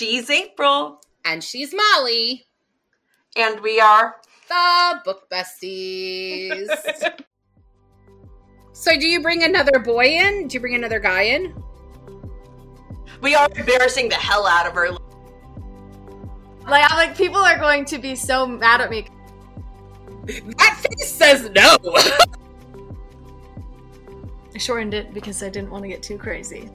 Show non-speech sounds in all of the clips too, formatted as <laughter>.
She's April. And she's Molly. And we are the Book Besties. <laughs> so, do you bring another boy in? Do you bring another guy in? We are embarrassing the hell out of her. Like, I'm like, people are going to be so mad at me. That face says no. <laughs> I shortened it because I didn't want to get too crazy.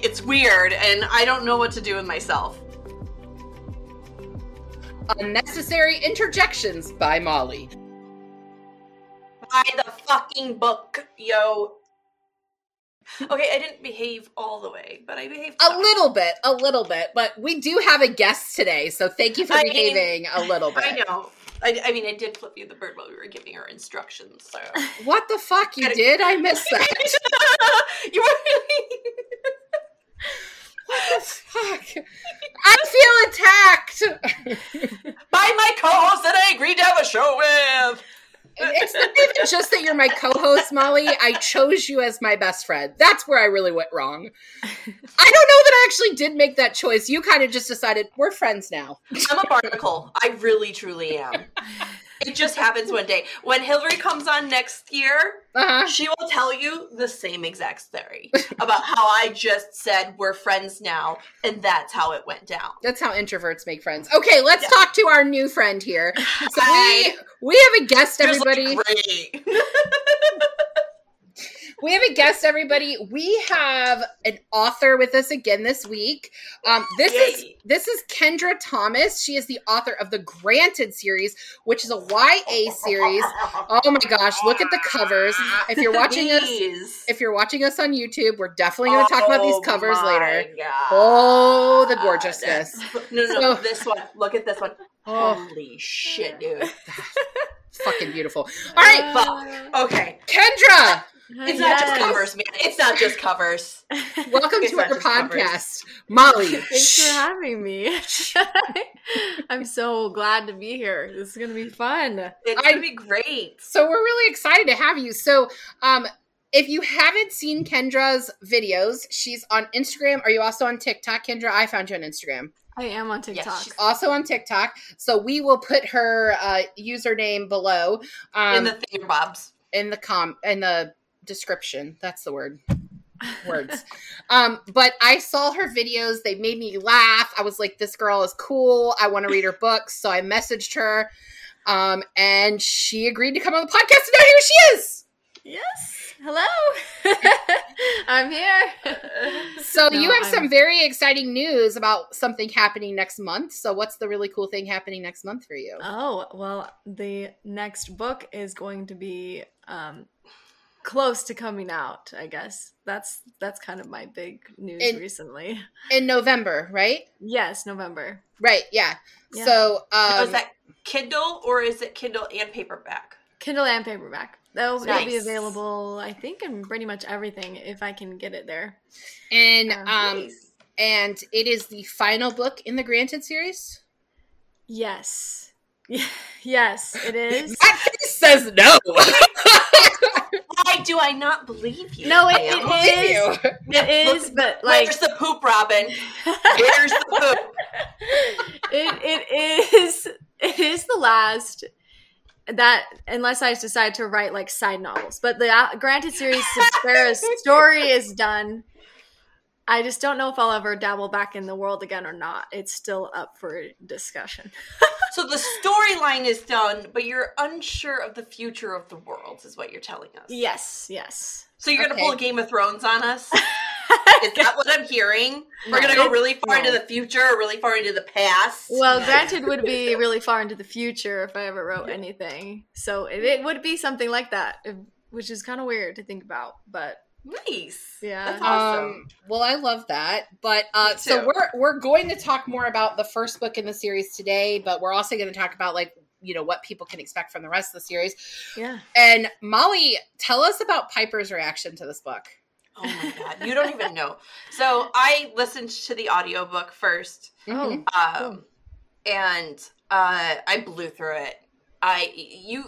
It's weird, and I don't know what to do with myself. Unnecessary Interjections by Molly. By the fucking book, yo. Okay, I didn't behave all the way, but I behaved a little bit, a little bit. But we do have a guest today, so thank you for I behaving mean, a little bit. I know. I, I, mean, I did flip you the bird while we were giving her instructions. So what the fuck you did? I missed that. <laughs> you were really. <laughs> what the fuck? I feel attacked by my co-host that I agreed to have a show with it's not even just that you're my co-host, Molly. I chose you as my best friend. That's where I really went wrong. I don't know that I actually did make that choice. You kind of just decided we're friends now. I'm a barnacle. I really, truly am. It just happens one day. When Hillary comes on next year, uh-huh. she will tell you the same exact story about how I just said we're friends now, and that's how it went down. That's how introverts make friends. Okay, let's yeah. talk to our new friend here. So we we have a guest, everybody. <laughs> We have a guest, everybody. We have an author with us again this week. Um, this Yay. is this is Kendra Thomas. She is the author of the Granted series, which is a YA series. Oh my gosh, look at the covers! If you're <laughs> watching us, if you're watching us on YouTube, we're definitely going to talk about these oh covers later. God. Oh, the gorgeousness! <laughs> No, no, so, this one. Look at this one. Oh. Holy shit, dude! fucking beautiful. <laughs> All right, fuck. Okay, Kendra. It's yes. not just covers, man. It's not just covers. <laughs> Welcome it's to our podcast, covers. Molly. Thanks for having me. <laughs> I'm so glad to be here. This is going to be fun. It's going to be great. So we're really excited to have you. So, um, if you haven't seen Kendra's videos, she's on Instagram. Are you also on TikTok, Kendra? I found you on Instagram. I am on TikTok. Yes, she's also on TikTok. So we will put her uh, username below um, in the thing, Bobs. In the com in the description. That's the word. <laughs> Words. um, but I saw her videos. They made me laugh. I was like, this girl is cool. I want to read her books. So I messaged her. Um, and she agreed to come on the podcast. And now here she is. Yes. Hello. <laughs> I'm here. So no, you have I'm... some very exciting news about something happening next month. So what's the really cool thing happening next month for you? Oh, well, the next book is going to be um, close to coming out i guess. That's that's kind of my big news in, recently. <laughs> in november right? Yes november. Right yeah, yeah. so um is that kindle or is it kindle and paperback? Kindle and paperback. That'll nice. be available i think in pretty much everything if i can get it there. And um, um and it is the final book in the granted series? Yes. <laughs> Yes it is. That <laughs> says no Why do I not believe you? No, it, it is. You. It is, but like, where's the poop, Robin? Where's the poop? <laughs> <laughs> it it is. It is the last that unless I decide to write like side novels. But the uh, Granted series <laughs> Sarah's story is done. I just don't know if I'll ever dabble back in the world again or not. It's still up for discussion. So the storyline is done, but you're unsure of the future of the world, is what you're telling us. Yes, yes. So you're gonna pull Game of Thrones on us? <laughs> is that what I'm hearing? We're gonna go really far no. into the future or really far into the past? Well, granted would be really far into the future if I ever wrote anything. So it, it would be something like that, which is kind of weird to think about, but Nice. Yeah. That's awesome. Um, well, I love that. But uh, so we're we're going to talk more about the first book in the series today, but we're also going to talk about like you know what people can expect from the rest of the series. Yeah. And Molly, tell us about Piper's reaction to this book. Oh my god, you don't even know. So I listened to the audiobook first. Oh. Um, and uh, I blew through it. I you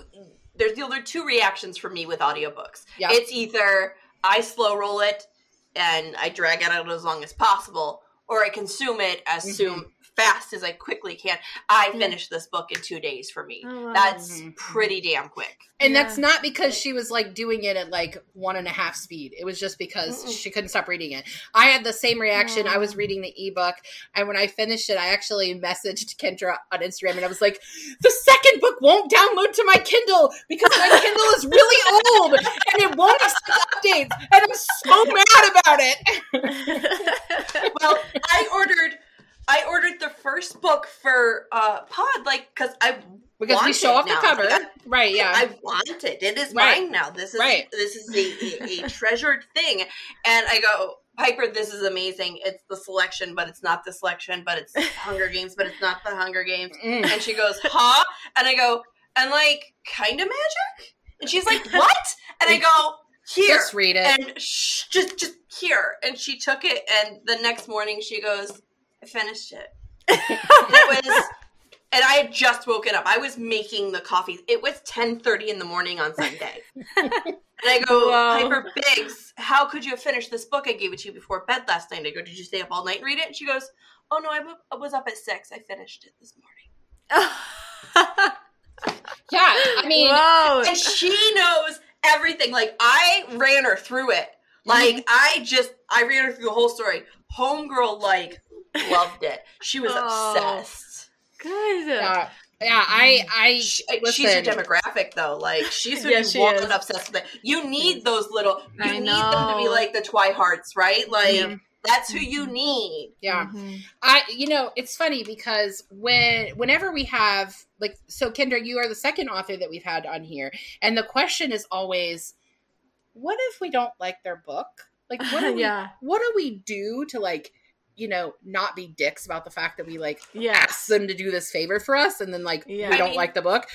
there's the other two reactions for me with audiobooks. Yeah. It's either I slow roll it and I drag it out as long as possible, or I consume it as mm-hmm. soon fast as I quickly can. I finished this book in two days for me. Oh, that's mm-hmm. pretty damn quick. And yeah. that's not because she was like doing it at like one and a half speed. It was just because Mm-mm. she couldn't stop reading it. I had the same reaction. I was reading the ebook, and when I finished it, I actually messaged Kendra on Instagram, and I was like, "The second book won't download to my Kindle because my Kindle is really <laughs> old and it won't accept updates, and I'm so mad about it." <laughs> <laughs> well, I ordered I ordered the first book for uh Pod, like because I because we show off now. the cover, I, right? Yeah, I want it. It is right. mine now. This is right. this is a, a, a <laughs> treasured thing, and I go. Piper, this is amazing. It's the selection, but it's not the selection, but it's <laughs> Hunger Games, but it's not the Hunger Games. Mm. And she goes, huh? And I go, and like, kind of magic? And she's like, <laughs> what? And I go, here. Just read it. And shh, just, just here. And she took it, and the next morning she goes, I finished it. <laughs> it was and I had just woken up. I was making the coffee. It was 10:30 in the morning on Sunday. and I go, Piper Biggs, how could you have finished this book? I gave it to you before bed last night. I go, did you stay up all night and read it? And she goes, oh no, I, w- I was up at six. I finished it this morning. <laughs> yeah, I mean, Whoa. and she knows everything. Like I ran her through it. Like mm-hmm. I just I ran her through the whole story. Homegirl like loved it. She was oh, obsessed. Good. Yeah. Yeah, I, I, she, she's your demographic though. Like she's who yeah, you she want is. obsessed with it. You need those little. You I need know. them to be like the Twihards, right? Like yeah. that's who you mm-hmm. need. Yeah, mm-hmm. I. You know, it's funny because when whenever we have like, so Kendra, you are the second author that we've had on here, and the question is always, what if we don't like their book? Like, what do <laughs> we, yeah. what do we do to like you know, not be dicks about the fact that we like yes. ask them to do this favor for us and then like yeah. we don't I mean, like the book.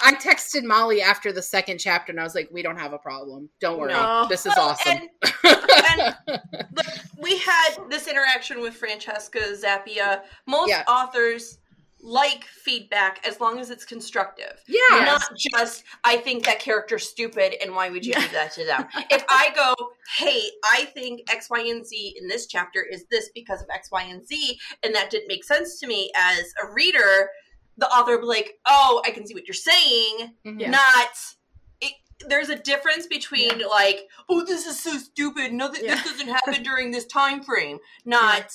I texted Molly after the second chapter and I was like, we don't have a problem. Don't worry. No. This is well, awesome. And, and <laughs> look, we had this interaction with Francesca Zappia. Most yeah. authors like feedback as long as it's constructive. Yeah. Not just, I think that character's stupid and why would you do that to them? <laughs> if I go, hey, I think X, Y, and Z in this chapter is this because of X, Y, and Z, and that didn't make sense to me as a reader, the author will be like, oh, I can see what you're saying. Mm-hmm. Not, there's a difference between yeah. like, oh, this is so stupid. No, th- yeah. this doesn't happen during this time frame. Not.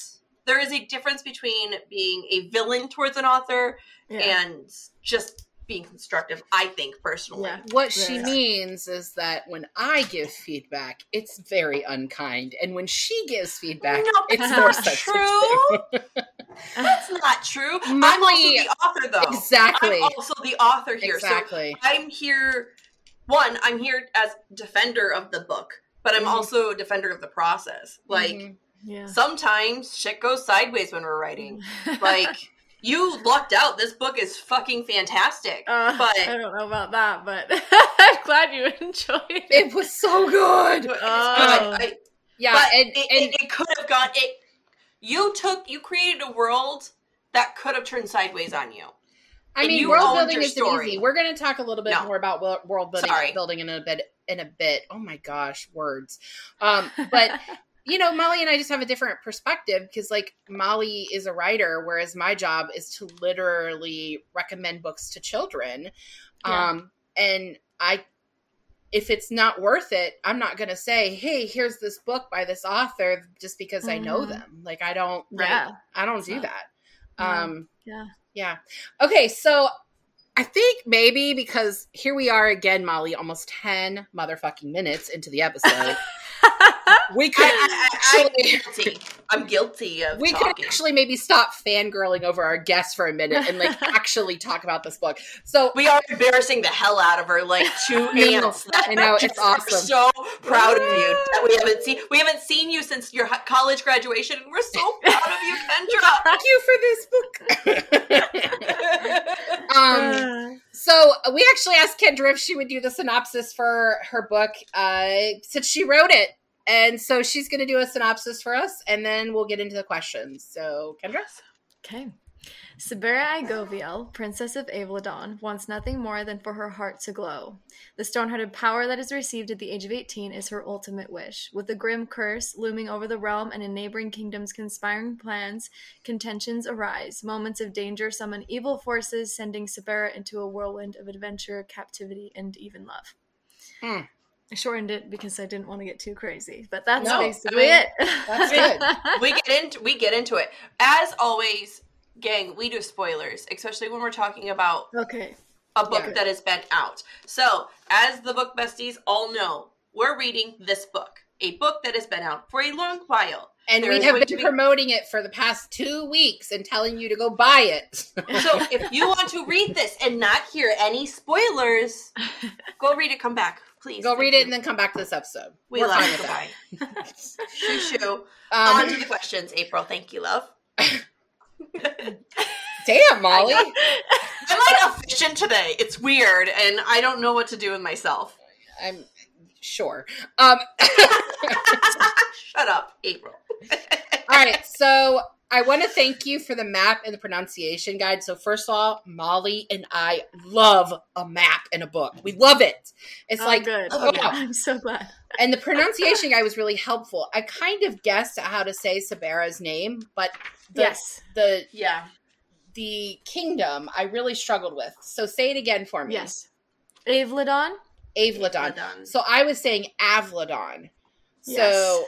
Yeah there is a difference between being a villain towards an author yeah. and just being constructive, I think personally. Yeah. What she means is that when I give feedback, it's very unkind. And when she gives feedback, no, it's more true. <laughs> that's not true. I'm also the author though. Exactly. I'm also the author here. Exactly. So I'm here one, I'm here as defender of the book, but I'm mm-hmm. also a defender of the process. Like mm-hmm yeah. Sometimes shit goes sideways when we're writing. <laughs> like you lucked out. This book is fucking fantastic. Uh, but I don't know about that, but <laughs> I'm glad you <laughs> enjoyed it. It was so good. Oh. I, yeah, but and, it, and, it, it could have gone. It you took you created a world that could have turned sideways on you. I mean, world building isn't easy. We're going to talk a little bit no. more about world building, building in a bit. In a bit. Oh my gosh, words. Um, but you know, Molly and I just have a different perspective because, like, Molly is a writer, whereas my job is to literally recommend books to children. Yeah. Um, and I, if it's not worth it, I'm not going to say, "Hey, here's this book by this author," just because mm-hmm. I know mm-hmm. them. Like, I don't, yeah, I, I don't do that. Yeah. Um, yeah, yeah. Okay, so I think maybe because here we are again, Molly, almost 10 motherfucking minutes into the episode. <laughs> we could I, actually, am guilty. I'm guilty of. We talking. could actually maybe stop fangirling over our guests for a minute and like <laughs> actually talk about this book. So we are embarrassing the hell out of her, like two aunts. I know <laughs> it's awesome. So proud of you that we haven't seen. We haven't seen you since your college graduation, and we're so <laughs> proud of you, Kendra. Thank you for this book. um. So we actually asked Kendra if she would do the synopsis for her book, uh, since she wrote it and so she's going to do a synopsis for us, and then we'll get into the questions. So, Kendra? Okay. Sabera Igoviel, Princess of Avladon, wants nothing more than for her heart to glow. The stone-hearted power that is received at the age of 18 is her ultimate wish. With the grim curse looming over the realm and in neighboring kingdoms conspiring plans, contentions arise. Moments of danger summon evil forces, sending Sabera into a whirlwind of adventure, captivity, and even love. Hmm. I shortened it because I didn't want to get too crazy, but that's No, I basically mean, it. that's good. <laughs> we get into we get into it as always gang we do spoilers especially when we're talking about okay. a book Yeah. that has been out. So as the book besties all know we're reading this book a book that has been out for a long while. And There we have been be- promoting it for the past two weeks and telling you to go buy it. <laughs> so if you want to read this and not hear any spoilers <laughs> go read it come back please. Go Thank read it and then come back to this episode. we We're love fine you. with goodbye. <laughs> Shoo shoo um, on to the questions april. Thank you love <laughs> damn, Molly. I I'm like efficient today. It's weird, and I don't know what to do with myself. I'm sure. Um, <laughs> <laughs> Shut up, April. all right, so I want to thank you for the map and the pronunciation guide. So first of all, Molly and I love a map and a book. We love it. It's Oh, like good. oh, Okay. I'm so glad. and the pronunciation guide was really helpful. I kind of guessed how to say Sabera's name, but the, yes. the Yeah. the kingdom I really struggled with. So say it again for me. Yes. Avladon. Avladon. Done. So I was saying Avladon. So Yes.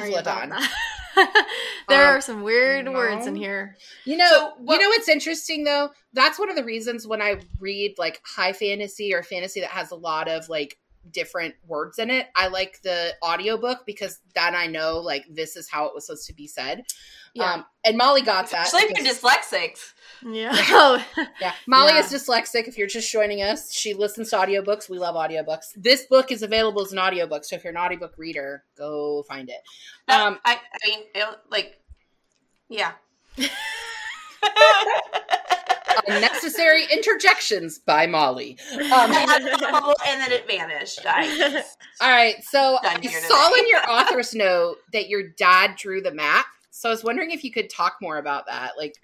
Sorry Avladon. <laughs> <laughs> there Um, are some weird words in here. You know, So what- you know what's interesting though? That's one of the reasons when I read like high fantasy or fantasy that has a lot of like different words in it, I like the audiobook because then I know like this is how it was supposed to be said. Yeah. Um and Molly got that. Especially if you're dyslexic. yeah. Oh. <laughs> yeah. Molly Yeah. is dyslexic. If you're just joining us, she listens to audiobooks. We love audiobooks. This book is available as an audiobook, so if you're an audiobook reader, go find it. That- Um, I, I mean, you know, like, yeah. <laughs> <laughs> Unnecessary interjections by Molly. Um, I had a bubble and then it vanished. I, All right, so Done I saw today. in your author's note that your dad drew the map. So I was wondering if you could talk more about that. Like,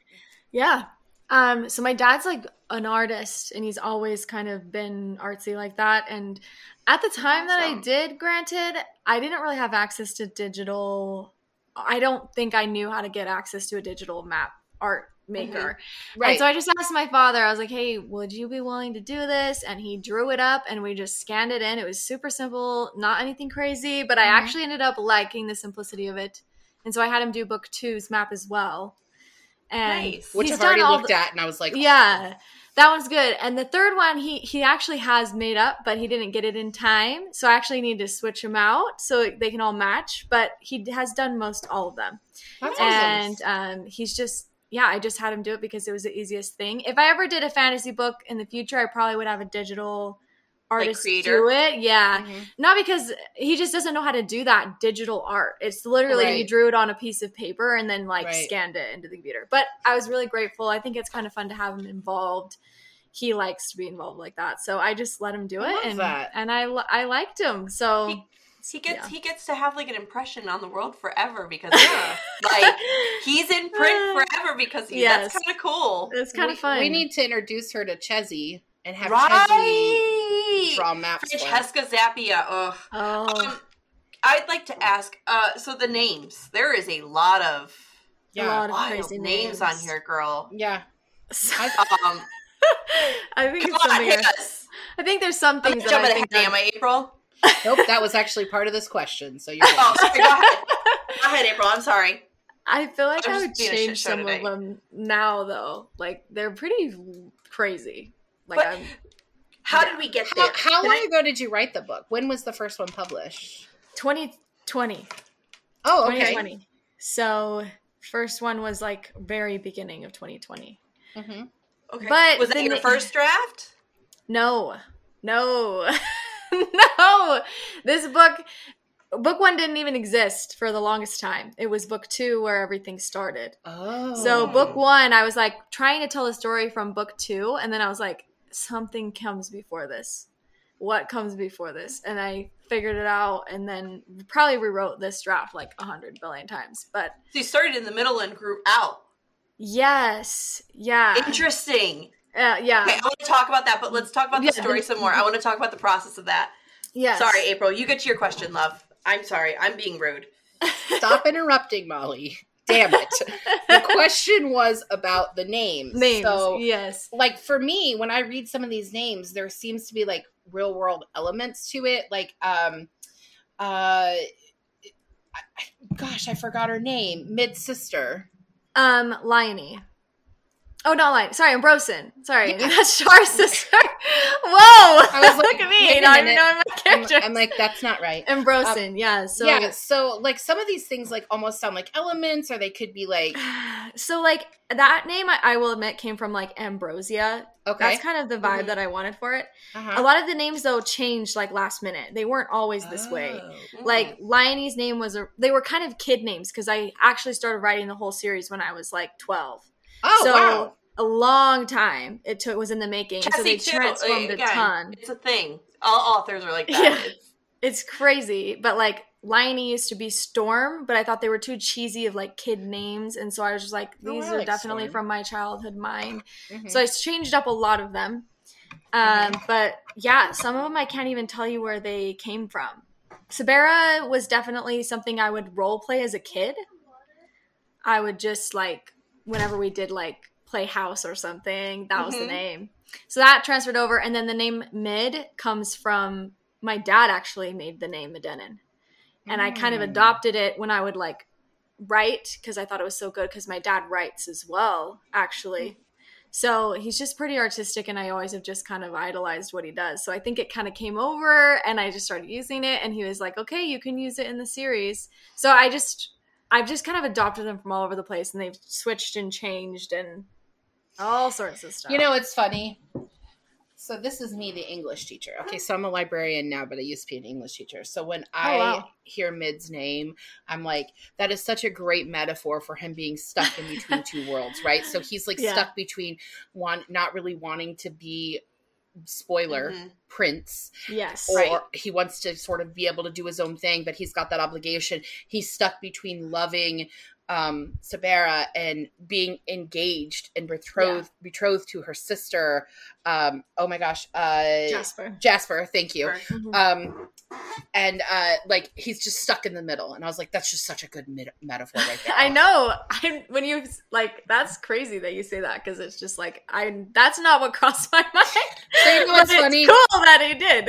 Yeah. Um, so my dad's like an artist and he's always kind of been artsy like that. And at the time that I Awesome. did, granted, I didn't really have access to digital. I don't think I knew how to get access to a digital map art maker. right? And so I just asked my father, I was like, hey, would you be willing to do this? And he drew it up and we just scanned it in. It was super simple, not anything crazy, but I Mhm. actually ended up liking the simplicity of it. And so I had him do book two's map as well. And Nice. Which I've already looked the- at, and I was like, yeah, that one's good. And the third one, he he actually has made up, but he didn't get it in time. So I actually need to switch them out so they can all match. But he has done most all of them, that's and awesome. um, he's just yeah. I just had him do it because it was the easiest thing. If I ever did a fantasy book in the future, I probably would have a digital artist creator? do it. Yeah, Mhm. not because he just doesn't know how to do that digital art. It's literally he Right. drew it on a piece of paper and then like Right. scanned it into the computer. But I was really grateful. I think it's kind of fun to have him involved. He likes to be involved like that, so I just let him do I it, and that. and I I liked him. So He- He gets Yeah. he gets to have like an impression on the world forever because like <laughs> he's in print forever because he, Yes. that's kind of cool. it's kind of fun. We need to introduce her to Chessie and have Chessie draw maps. for. Francesca Zappia. Ugh. oh Um, I'd like to ask. Uh, so the names. There is a lot of yeah, a lot of crazy names, names, on here, girl. yeah. <laughs> Um, <laughs> I think come it's on, something. hit I, us. I think there's some I'm that jumping I ahead, think am I, April? Nope, that was actually part of this question. So you're <laughs> Oh, right. sorry. Go ahead. <laughs> Go ahead, April. I'm sorry. I feel like I'm I would being a shit change some today. of them now, though. Like they're pretty crazy. Like But- I'm How Yeah. did we get there? How, how long I- ago did you write the book? When was the first one published? 2020. Oh, okay. 2020. So first one was like very beginning of 2020. hmm Okay. But was that the your first draft? No, no, <laughs> <laughs> no. This book, book one didn't even exist for the longest time. It was book two where everything started. Oh, So book one, I was like trying to tell a story from book two, and then I was like, something comes before this. What comes before this? And I figured it out, and then probably rewrote this draft like a hundred billion times. But So you started in the middle and grew out. Yes. Yeah. Interesting. Uh, yeah. Okay, I want to talk about that, but let's talk about the yeah, story some more. I want to talk about the process of that. Yeah. Sorry, April. You get to your question, love. I'm sorry. I'm being rude. <laughs> Stop interrupting, Molly. Damn it. the <laughs> question was about the names. Names. So, yes. Like for me, when I read some of these names, there seems to be like real world elements to it. Like, um, uh, gosh, I forgot her name. Mid sister. Um, Liony. Oh, not Lion. Sorry, Ambrosen. Sorry, yeah. that's Char's sister. <laughs> Whoa! I was like, look at me. Not even knowing my character. I'm, I'm, like, that's not right. <laughs> Ambrosen. Um, yeah. So yeah. So like some of these things like almost sound like elements, or they could be like. <sighs> So like that name, I, I will admit, came from like Ambrosia. Okay. That's kind of the vibe mm-hmm. that I wanted for it. Uh-huh. A lot of the names though changed like last minute. They weren't always this oh. way. Like Liony's name was a. They were kind of kid names because I actually started writing the whole series when I was like twelve. Oh so, wow! A long time it took was in the making. So they too. transformed Again, a ton. It's a thing. All authors are like that. Yeah. It's, it's crazy, but like Liony used to be Storm, but I thought they were too cheesy of like kid names, and so I was just like, oh, these oh, are like definitely Storm. from my childhood mind. Mm-hmm. So I changed up a lot of them. Um, but yeah, some of them I can't even tell you where they came from. Sabera was definitely something I would role play as a kid. I would just like whenever we did like Playhouse or something, that mm-hmm. was the mm-hmm. name. So that transferred over, and then the name Mid comes from my dad. Actually, made the name Medenin, and mm. I kind of mm. adopted it when I would like write because I thought it was so good because my dad writes as well, actually. Mm. So he's just pretty artistic, and I always have just kind of idolized what he does. So I think it kind of came over, and I just started using it, and he was like, "Okay, you can use it in the series." So I just I've just kind of adopted them from all over the place and they've switched and changed and all sorts of stuff. You know, it's funny. So this is me, the English teacher. Okay, so I'm a librarian now, but I used to be an English teacher. So when oh, I wow. hear Mid's name, I'm like, that is such a great metaphor for him being stuck in between two worlds, right? So he's like yeah. stuck between one, not really wanting to be spoiler mm-hmm. prince yes or right. he wants to sort of be able to do his own thing but he's got that obligation he's stuck between loving um sabera and being engaged and betrothed yeah. betrothed to her sister um oh my gosh uh jasper. Jasper thank you. Mm-hmm. um and uh like he's just stuck in the middle. And i was like that's just such a good metaphor right there. <laughs> I know. I when you like that's crazy that you say that because it's just like i that's not what crossed my <laughs> mind. So you know what's funny cool that he did.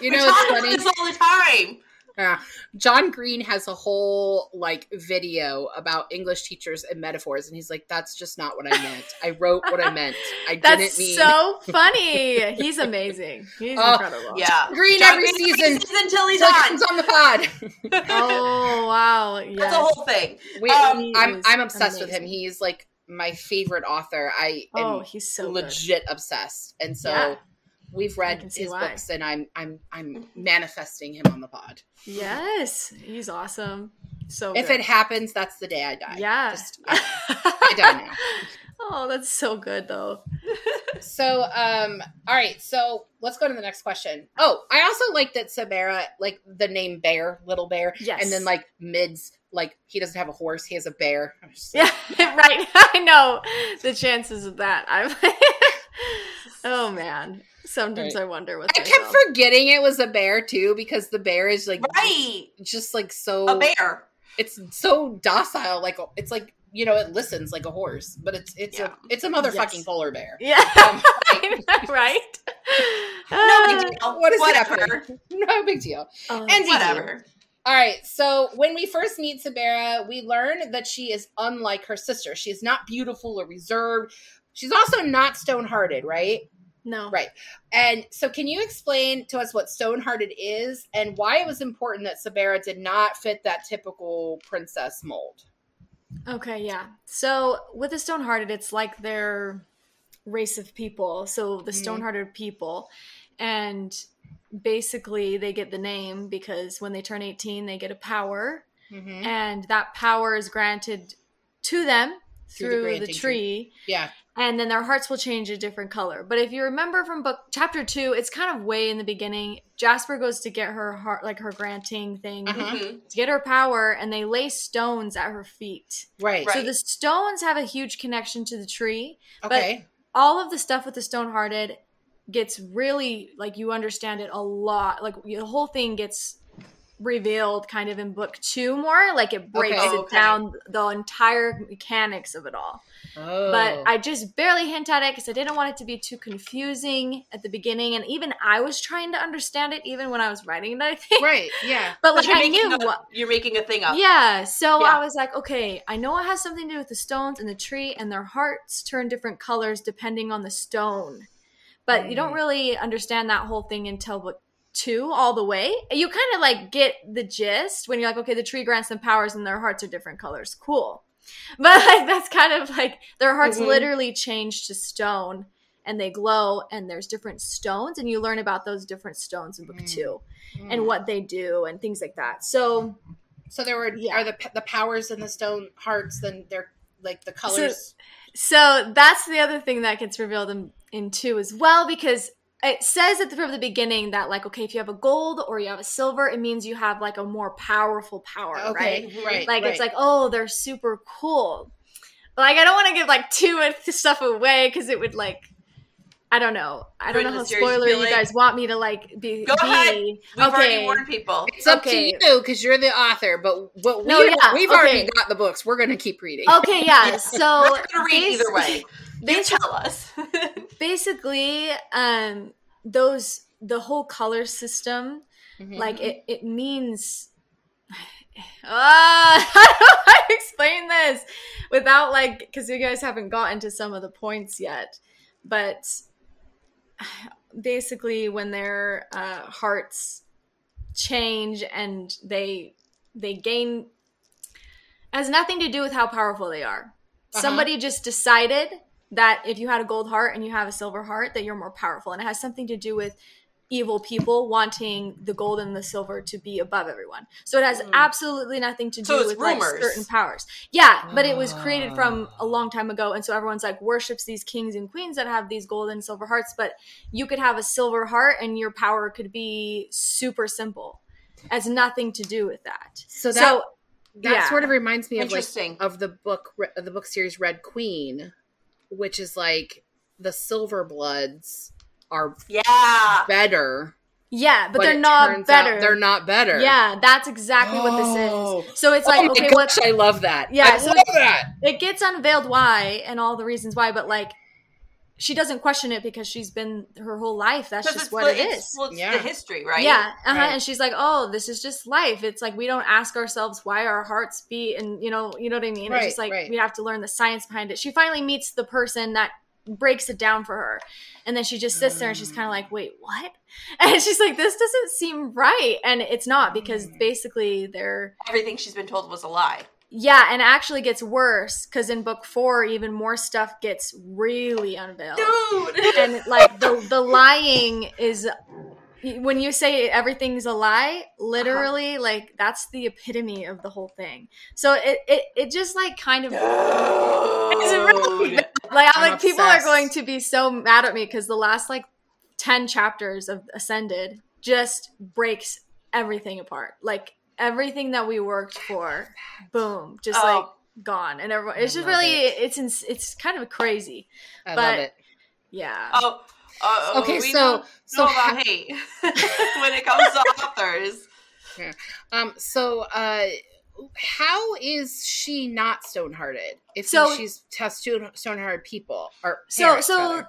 You <laughs> know it's funny? This all the time yeah. John Green has a whole like video about English teachers and metaphors, and he's like, "That's just not what I meant. I wrote what I meant. I <laughs> didn't mean." That's so funny. He's amazing. He's uh, incredible. Yeah, John Green John every Green season until he's on. He's on the pod. <laughs> oh wow, yes. that's a whole thing. We, um, I'm I'm obsessed amazing. with him. He's like my favorite author. I oh, he's so legit good. obsessed, and so. Yeah we've read his why. books and I'm I'm I'm manifesting him on the pod. Yes, he's awesome. So if good. it happens, that's the day I die. Yeah, Just, I, I die now. <laughs> oh, that's so good though. <laughs> so, um, all right, so let's go to the next question. Oh, I also like that Sabera, like the name Bear, Little Bear, yes, and then like Mids, like he doesn't have a horse, he has a bear. yeah, <laughs> right. I know the chances of that. I'm. oh man, Sometimes right. I wonder what. I kept forgetting it was a bear too because the bear is like right, just like so a bear. It's so docile, like it's like you know it listens like a horse, but it's it's yeah. a it's a motherfucking yes. polar bear. Yeah, um, <laughs> right. no big <laughs> deal. What is whatever? <laughs> No big deal. Uh, and whatever. All right, so when we first meet Sabera, we learn that she is unlike her sister. She is not beautiful or reserved. She's also not stone hearted, right? No. Right. And so, can you explain to us what Stonehearted is and why it was important that Sabera did not fit that typical princess mold? Okay, yeah. So, with the Stonehearted, it's like their race of people. So, the mm-hmm. Stonehearted people. And basically, they get the name because when they turn 18, they get a power. Mm-hmm. And that power is granted to them through, through the, the tree. Yeah and then their hearts will change a different color. But if you remember from book chapter two, it's kind of way in the beginning. Jasper goes to get her heart, like her granting thing, uh-huh. to get her power, and they lay stones at her feet. Right. So the stones have a huge connection to the tree. Okay. But all of the stuff with the stone hearted gets really like you understand it a lot. Like the whole thing gets revealed kind of in book two more. Like it breaks okay. it okay. down the entire mechanics of it all. Oh. But I just barely hint at it because I didn't want it to be too confusing at the beginning, and even I was trying to understand it even when I was writing it. I think right, yeah. <laughs> But like I knew what you're making a thing up. Yeah, so yeah. I was like, okay, I know it has something to do with the stones and the tree, and their hearts turn different colors depending on the stone. But mm. you don't mm. really understand that whole thing until book two all the way. You kind of like get the gist when you're like, okay, the tree grants them powers and their hearts are different colors. Cool. <laughs> But like that's kind of like their hearts mm-hmm. literally change to stone and they glow and there's different stones and you learn about those different stones in book mm. 2 mm. and what they do and things like that. So so there were yeah. are the the powers in the stone hearts then they're like the colors so, so that's the other thing that gets revealed in, in 2 as well because it says at the from the beginning that like okay if you have a gold or you have a silver it means you have like a more powerful power okay, right right like right. it's like oh they're super cool like i don't want to give like too much <laughs> stuff away because it would like I don't know. I don't know how spoiler you like, guys want me to like be. Go be. ahead. We've okay. already people. It's up okay. to you because you're the author. But what no, we yeah. we've okay. already got the books. We're gonna keep reading. Okay, yeah. <laughs> So we're gonna read either way. <laughs> They tell us. <laughs> basically, um, those the whole color system, mm-hmm. like it, it means. <sighs> <laughs> Uh, how do I explain this without like because you guys haven't gotten to some of the points yet, but <sighs> basically when their uh, hearts change and they they gain has nothing to do with how powerful they are. Uh-huh. Somebody just decided that if you had a gold heart and you have a silver heart that you're more powerful and it has something to do with evil people wanting the gold and the silver to be above everyone. So it has mm. absolutely nothing to do so with like certain powers. Yeah, but it was created from a long time ago and so everyone's like worships these kings and queens that have these gold and silver hearts, but you could have a silver heart and your power could be super simple. It has nothing to do with that. So that so, that yeah. sort of reminds me of like of the book the book series Red Queen which is like the silver bloods are yeah better. Yeah, but, but they're not better. they're not better. Yeah, that's exactly oh. what this is. Oh. So it's like, oh okay, what? I love that. Yeah, I so love that. It gets unveiled why and all the reasons why, but like she doesn't question it because she's been her whole life. That's just what it is. Well, yeah. the history, right? Yeah, uh-huh. Right. and she's like, "Oh, this is just life." It's like we don't ask ourselves why our hearts beat, and you know, you know what I mean. Right, it's just like right. we have to learn the science behind it. She finally meets the person that breaks it down for her, and then she just sits there and she's kind of like, "Wait, what?" <laughs> And she's like, "This doesn't seem right," and it's not because mm. basically they're everything she's been told was a lie. Yeah, and actually gets worse because in book four, even more stuff gets really unveiled. Dude, and like the the lying is when you say everything's a lie, literally, uh-huh. like that's the epitome of the whole thing. So it it, it just like kind of really <laughs> like I'm, I'm like people are going to be so mad at me because the last like ten chapters of Ascended just breaks everything apart. Like everything that we worked for, boom, just oh. like gone. And everyone, it's just really, it. it's it's kind of crazy. I but, love it. Yeah. Oh. Uh, okay, so so about hate <laughs> <laughs> when it comes to authors. Yeah. Um. So, uh, how is she not stone-hearted? If so, she's has stone-hearted people or parents, so so. Rather.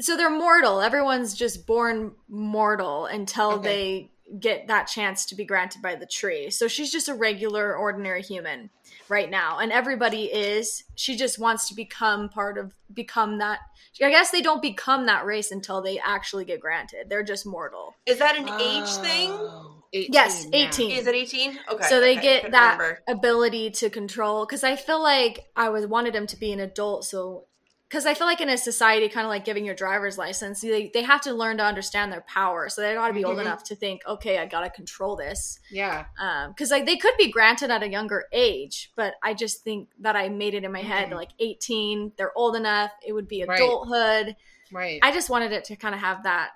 So they're mortal. Everyone's just born mortal until okay. they get that chance to be granted by the tree. So she's just a regular, ordinary human right now. And everybody is. She just wants to become part of, become that. I guess they don't become that race until they actually get granted. They're just mortal. Is that an age oh. thing? 18 yes, 18. Is it 18? Okay. So they okay, get that remember. ability to control. Because I feel like I was wanted him to be an adult so because I feel like in a society, kind of like giving your driver's license, they, they have to learn to understand their power. So they got to be mm-hmm. old enough to think, okay, I got to control this. Yeah. Because um, like they could be granted at a younger age, but I just think that I made it in my mm-hmm. head like 18, they're old enough, it would be adulthood. Right. I just wanted it to kind of have that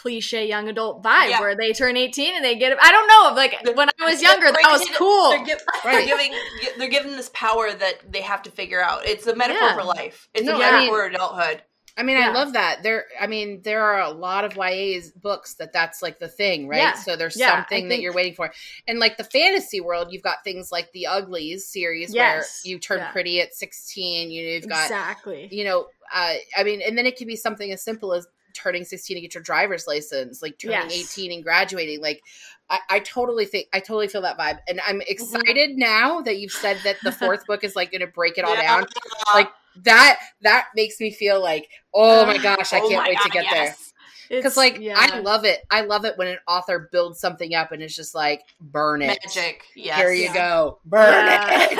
cliche young adult vibe yeah. where they turn 18 and they get I don't know like when I was younger that was cool they're, give, <laughs> right. they're, giving they're giving this power that they have to figure out it's a metaphor yeah. for life it's no, a metaphor I mean, for adulthood I mean, yeah. I love that. There, I mean, there are a lot of YA's books that that's like the thing, right? Yeah. So there's yeah, something think... that you're waiting for, and like the fantasy world, you've got things like the Uglies series yes. where you turn pretty at 16. You know, you've got exactly, you know, uh, I mean, and then it could be something as simple as turning 16 to get your driver's license, like turning yes. 18 and graduating. Like, I, I, totally think, I totally feel that vibe. And I'm mm-hmm. excited mm-hmm. now that you've said that the fourth book is like going to break it all yeah. down. Like, that, that makes me feel like, oh my <sighs> gosh, I oh can't wait God, to get yes. there because like yeah. I love it. I love it when an author builds something up and it's just like burn it, magic. Yes. Here you yeah. go, burn yeah. it.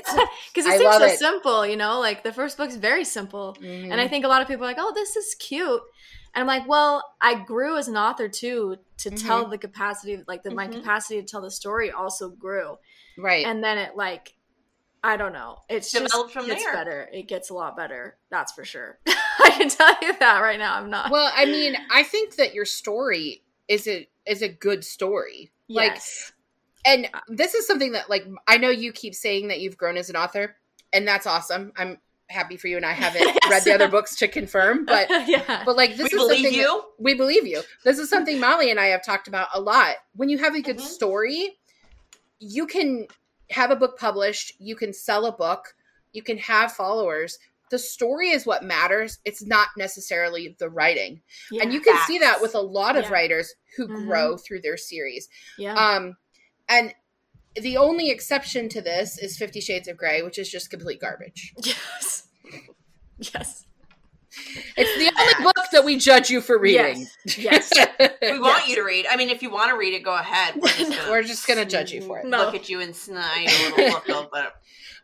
Because it seems so it. simple, you know. Like the first book's very simple, mm-hmm. and I think a lot of people are like, "Oh, this is cute," And I'm like, well, I grew as an author too to mm-hmm. tell the capacity, like the, mm-hmm. my capacity to tell the story also grew. Right. And then it like, I don't know. It's Developed just from gets there. better. It gets a lot better. That's for sure. <laughs> I can tell you that right now. I'm not. Well, I mean, I think that your story is a is a good story. Yes. Like, and this is something that like I know you keep saying that you've grown as an author, and that's awesome. I'm happy for you and I <laughs> haven't yes. read the other books to confirm, <laughs> but yeah. but like this we is something you. we believe you. This is something Molly and I have talked about a lot. When you have a good mm-hmm. story, you can have a book published, you can sell a book, you can have followers. The story is what matters. It's not necessarily the writing. Yeah, and you can facts. see that with a lot of yeah. writers who mm-hmm. grow through their series. Yeah. Um and the only exception to this is Fifty Shades of Grey, which is just complete garbage. <laughs> Yes. Yes. It's the only book that we judge you for reading. Yes. yes. <laughs> we want yes. you to read. I mean, if you want to read it, go ahead. We're just gonna, We're just gonna judge you for it. No. Look at you and snide a little look <laughs> of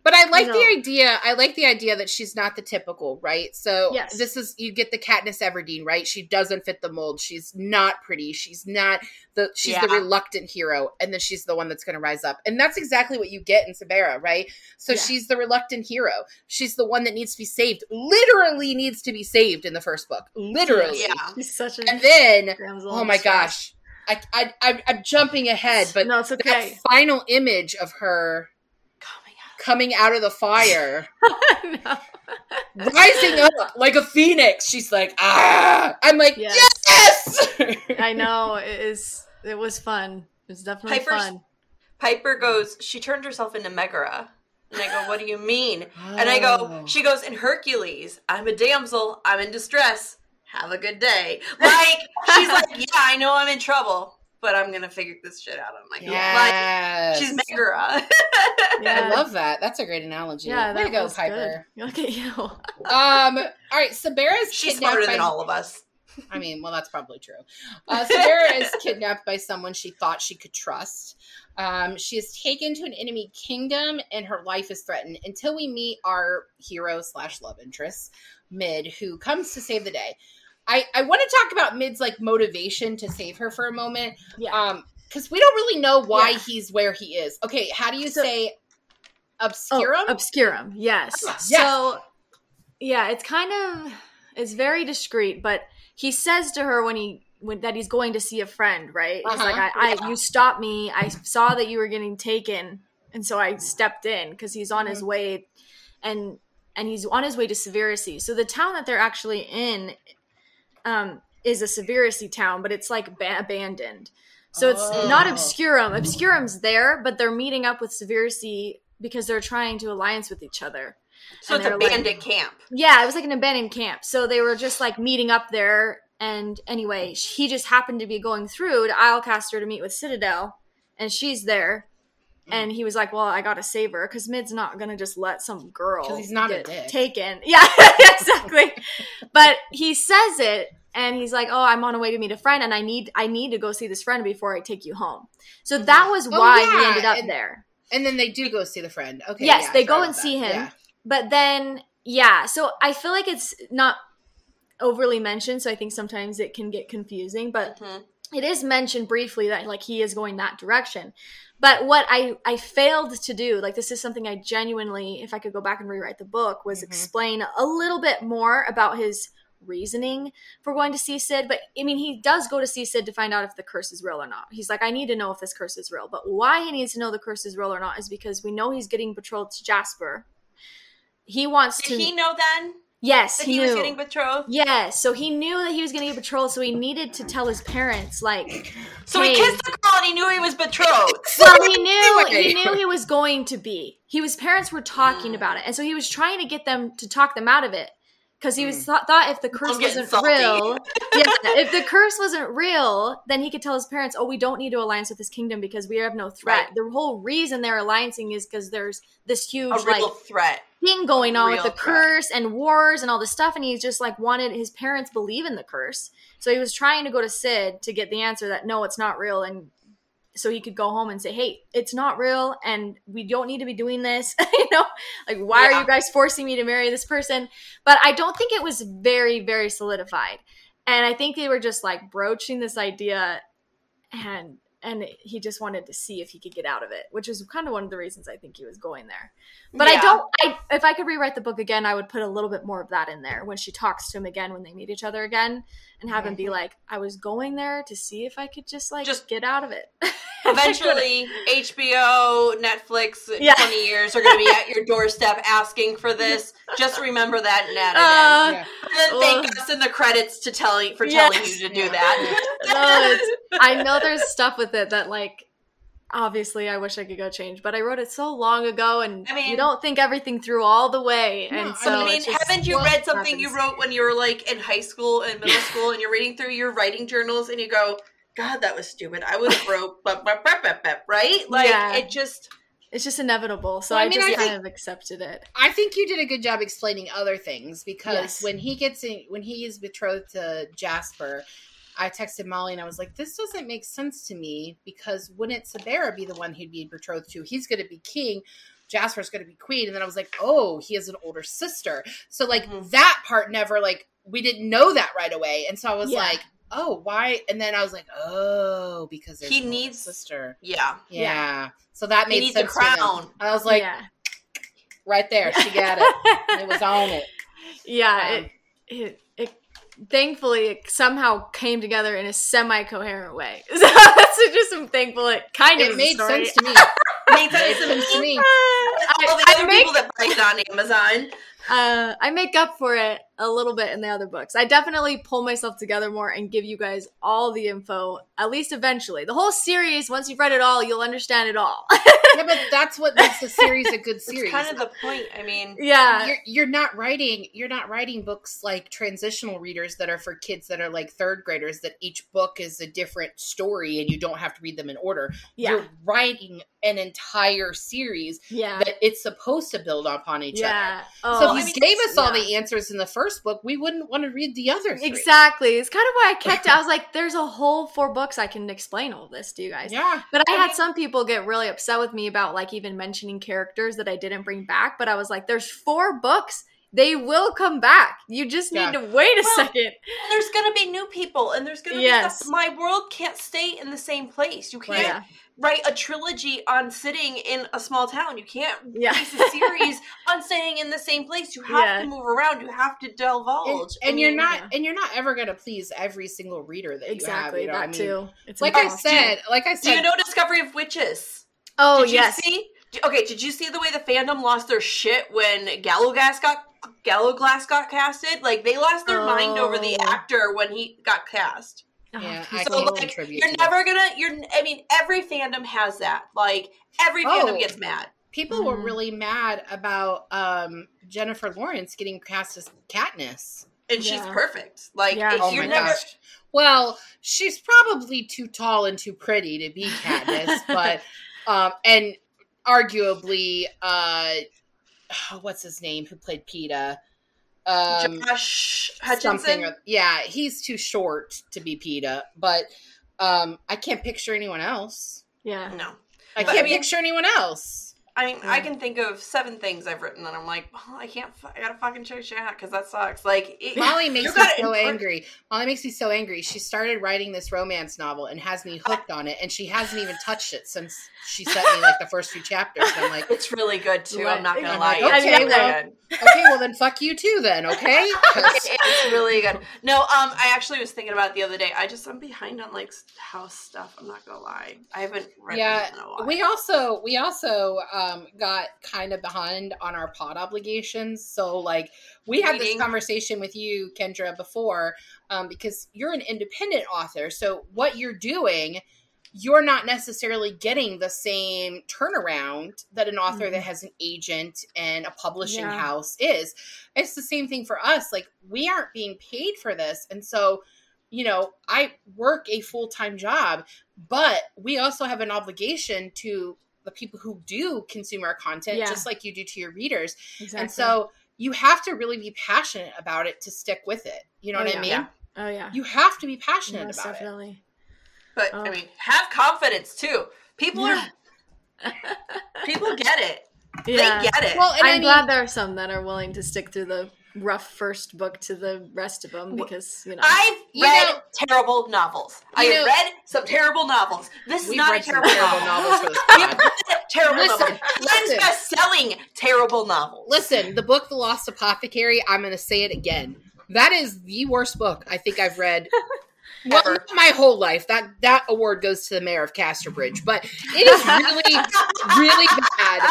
but I like no. the idea. I like the idea that she's not the typical, right? So yes. this is you get the Katniss Everdeen, right? She doesn't fit the mold. She's not pretty. She's not the she's yeah. the reluctant hero, and then she's the one that's going to rise up. And that's exactly what you get in Sabera, right? So yeah. she's the reluctant hero. She's the one that needs to be saved. Literally needs to be saved in the first book. Literally. Yeah. She's such a And then oh my gosh. I, I, I, am jumping ahead, but no, it's okay. That final image of her coming out of the fire, <laughs> <laughs> rising up like a phoenix. She's like, ah! I'm like, yes. yes! <laughs> I know it is. It was fun. It was definitely Piper's, fun. Piper goes. She turned herself into Megara. And I go, what do you mean? Oh. And I go, oh. she goes, in Hercules, I'm a damsel, I'm in distress. Have a good day. Like, she's like, yeah, I know I'm in trouble but I'm gonna figure this shit out on my own. Yes. Like, she's Megara. <laughs> yeah. I <laughs> love that. That's a great analogy. Yeah, Way to go, Piper. Good. Look at you. um. All right. Sabera's she's smarter by, than all of us. <laughs> I mean, well, that's probably true. Uh, Sabera is kidnapped by someone she thought she could trust. Um, she is taken to an enemy kingdom, and her life is threatened until we meet our hero slash love interest, Mid, who comes to save the day. I, I want to talk about Mid's like motivation to save her for a moment. Yeah. Um, because we don't really know why yeah. he's where he is. Okay, how do you so, say obscurum? Oh, obscurum, yes. yes. So yeah, it's kind of it's very discreet, but he says to her when he when that he's going to see a friend, right? Uh-huh. He's like, I, I you stopped me. I saw that you were getting taken, and so I stepped in because he's on mm-hmm. his way, and and he's on his way to Severacy. So the town that they're actually in um, is a Severacy town, but it's like ba- abandoned. So it's oh. not Obscurum. Obscurum's there, but they're meeting up with Severacy because they're trying to alliance with each other. So and it's a bandit like, camp. Yeah, it was like an abandoned camp. So they were just like meeting up there. And anyway, he just happened to be going through to Islecaster to meet with Citadel, and she's there. And he was like, "Well, I gotta save her because Mid's not gonna just let some girl he's not get taken." <laughs> Yeah, <laughs> exactly. but he says it, and he's like, "Oh, I'm on a way to meet a friend, and I need I need to go see this friend before I take you home." So that mm-hmm. was oh, why yeah. he ended up and, there. And then they do go see the friend. Okay. Yes, yeah, they go and that. see him, yeah. but then yeah, so I feel like it's not overly mentioned, so I think sometimes it can get confusing, but mm-hmm. it is mentioned briefly that like he is going that direction. But what I I failed to do, like this is something I genuinely, if I could go back and rewrite the book, was mm-hmm. explain a little bit more about his reasoning for going to see Sid. But I mean, he does go to see Sid to find out if the curse is real or not. He's like, I need to know if this curse is real. But why he needs to know the curse is real or not is because we know he's getting betrothed to Jasper. He wants Did to. Did he know then? Yes, he, he was getting betrothed. Yes, so he knew that he was going to getting betrothed, so he needed to tell his parents, like. So hey. he kissed the girl, and he knew he was betrothed. <laughs> well, he knew he knew he was going to be. He was parents were talking about it, and so he was trying to get them to talk them out of it because he was mm. thought, thought if the curse wasn't salty. real, yeah, <laughs> if the curse wasn't real, then he could tell his parents, "Oh, we don't need to alliance with this kingdom because we have no threat." Right. The whole reason they're alliancing is because there's this huge like threat thing going on with the curse and wars and all this stuff and he just like wanted his parents believe in the curse. So he was trying to go to sid to get the answer that no it's not real and so he could go home and say hey it's not real and we don't need to be doing this. <laughs> You know? Like why yeah. are you guys forcing me to marry this person? But i don't think it was very very solidified. And i think they were just like broaching this idea and and he just wanted to see if he could get out of it, which is kind of one of the reasons I think he was going there. But yeah. I don't. I if I could rewrite the book again, I would put a little bit more of that in there when she talks to him again when they meet each other again, and have mm-hmm. him be mm-hmm. like, "I was going there to see if I could just like just get out of it." <laughs> Eventually, HBO, Netflix, in <laughs> yeah. 20 years are going to be at your doorstep asking for this. Just remember that and add it in. Uh, yeah. And thank us in the credits to tell for yes. telling you to do that. <laughs> no, I know there's stuff with it that like obviously I wish I could go change, but I wrote it so long ago and I mean, you don't think everything through all the way. No, and so I mean, haven't you read something you wrote when you were like in high school and middle <laughs> school and you're reading through your writing journals and you go, God, that was stupid. I would have <laughs> wrote, but right? Like yeah. it just. It's just inevitable, so well, I, mean, I just I kind think, of accepted it. I think you did a good job explaining other things because yes. when he gets in, when he is betrothed to Jasper, I texted Molly and I was like, "This doesn't make sense to me because wouldn't Sabera be the one he'd be betrothed to? He's going to be king." Jasper's going to be queen. And then I was like, oh, he has an older sister. So, like, mm-hmm. that part never, like, we didn't know that right away. And so I was yeah. like, oh, why? And then I was like, oh, because he needs sister. Yeah. yeah, yeah. So that made he sense. A crown. I was like, yeah. right there, she got it. it was on it. <laughs> Yeah, um, it, it it thankfully it somehow came together in a semi-coherent way. <laughs> So that's just I'm thankful it kind of <laughs> it made sense to me. made sense to me. All the I, other I make, people that buy it on Amazon. Uh, I make up for it a little bit in the other books. I definitely pull myself together more and give you guys all the info, at least eventually. The whole series, once you've read it all, you'll understand it all. <laughs> yeah, but that's what makes the series a good <laughs> series. kind of the point. I mean, yeah, you're, you're, not writing you're not writing books like transitional readers that are for kids that are like third graders. That each book is a different story and you don't have to read them in order. Yeah. You're writing an entire series yeah. that it's supposed to build upon each yeah. other. Oh, so if he I mean, gave us all the answers in the first book, we wouldn't want to read the other three. Exactly. It's kind of why I <laughs> kept it. I was like, there's a whole four books I can explain all this to you guys. Yeah. But I, I had mean, some people get really upset with me about like even mentioning characters that I didn't bring back. But I was like, there's four books they will come back. You just need yeah. to wait a well, second. There's gonna be new people, and there's gonna yes. be stuff. My world can't stay in the same place. You can't. Yeah write a trilogy on sitting in a small town. You can't yeah. a series <laughs> on staying in the same place. You have yeah. to move around. You have to divulge. And, and you're not yeah. and you're not ever going to please every single reader that exactly, you have. You know? that I mean? too. It's like impossible. I said, like I said. Do you know Discovery of Witches? Oh did yes. see? Okay, did you see the way the fandom lost their shit when Gallowglass got Gallowglass got casted? Like they lost their oh. mind over the oh. actor when he got cast. Yeah, I so like you're never gonna. You're. I mean, every fandom has that. Like every oh, fandom gets mad. People mm-hmm. were really mad about um, Jennifer Lawrence getting cast as Katniss, and yeah. she's perfect. Like, yeah. oh my never... gosh. Well, she's probably too tall and too pretty to be Katniss, <laughs> but um, and arguably, uh, <sighs> what's his name? Who played Peeta? Um, Josh Hutcherson. Yeah, he's too short to be Peeta, but um, I can't picture anyone else. Yeah, no, I can't I mean, picture anyone else. I mean, I can think of seven things I've written, and I'm like, oh, I can't. I gotta fucking check shit out because that sucks. Like it, <laughs> Molly makes me so angry. Molly makes me so angry. She started writing this romance novel and has me <laughs> hooked on it, and she hasn't even touched it since she sent me like the first few chapters. And I'm like, it's really good too. I'm not gonna I'm lie. Like, okay, well, okay, well then fuck you too then. <laughs> Okay, it's really good. No, um, I actually was thinking about it the other day. I just I'm behind on like house stuff. I'm not gonna lie. I haven't read. In a while. Yeah, we also we also um got kind of behind on our pod obligations. So like we had this conversation with you, Kendra, before, um, because you're an independent author. So what you're doing, you're not necessarily getting the same turnaround that an author mm-hmm. that has an agent and a publishing yeah. house is. It's the same thing for us. Like we aren't being paid for this. And so you know, I work a full time job, but we also have an obligation to the people who do consume our content, yeah. just like you do to your readers. Exactly. And so you have to really be passionate about it to stick with it. You know oh, what yeah. I mean? Yeah. Oh yeah. You have to be passionate Most about definitely. it. But oh. I mean, have confidence too. People yeah. are people get it. Yeah. They get it. Well, I'm I mean, glad there are some that are willing to stick through the rough first book to the rest of them because you know I've read know, terrible novels. I know, read some terrible novels. This is not a terrible, terrible novel. novels <laughs> terrible listen, Listen, best-selling terrible novels. Listen, the book The Lost Apothecary. I'm going to say it again. That is the worst book I think I've read. <laughs> well, my whole life. That that award goes to the mayor of Casterbridge, but it is really, <laughs> really bad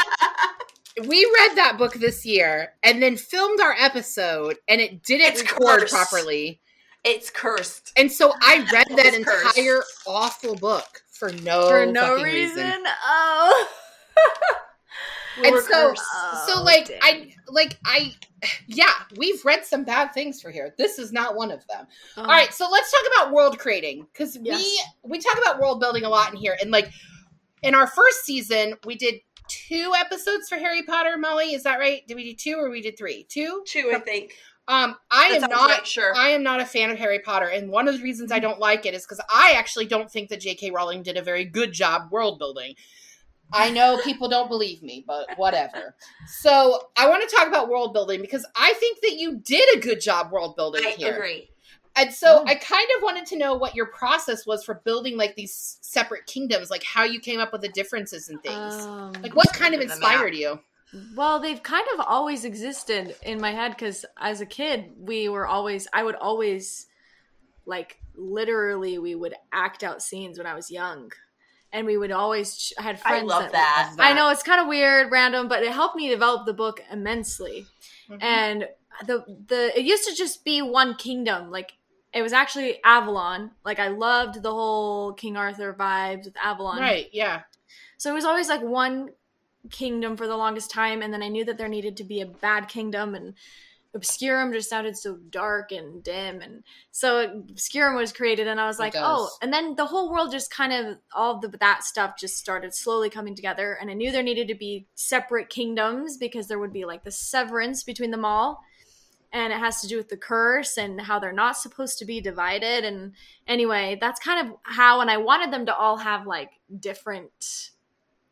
we read that book this year and then filmed our episode and it didn't it's record cursed. properly. It's cursed. And so I read that entire cursed. awful book for no for no reason. reason. <laughs> Oh. and so oh, so like dang. I like I yeah, we've read some bad things for here. This is not one of them. Oh. All right, so let's talk about world creating cuz yes. we we talk about world building a lot in here and like in our first season we did two episodes for Harry Potter, Molly. Is that right? Did we do two or we did three? Two? Two, I think. Um, I that am not right, sure. I am not a fan of Harry Potter, and one of the reasons I don't like it is because I actually don't think that J.K. Rowling did a very good job world building. I know <laughs> people don't believe me, but whatever. So I want to talk about world building because I think that you did a good job world building I here. Agree. And so oh. I kind of wanted to know what your process was for building like these separate kingdoms, like how you came up with the differences and things. Um, like what kind of inspired you? Well, they've kind of always existed in my head because as a kid, we were always, I would always, like, literally, we would act out scenes when I was young. And we would always, I had friends. I love that. that. I know it's kind of weird, random, but it helped me develop the book immensely. Mm-hmm. And the the it used to just be one kingdom like it was actually Avalon. Like I loved the whole King Arthur vibes with Avalon. Right, yeah. So it was always like one kingdom for the longest time and then I knew that there needed to be a bad kingdom and Obscurum just sounded so dark and dim and so Obscurum was created and I was like, "Oh." And then the whole world just kind of all the that stuff just started slowly coming together and I knew there needed to be separate kingdoms because there would be like the severance between them all and it has to do with the curse and how they're not supposed to be divided. And anyway that's kind of how and i wanted them to all have like different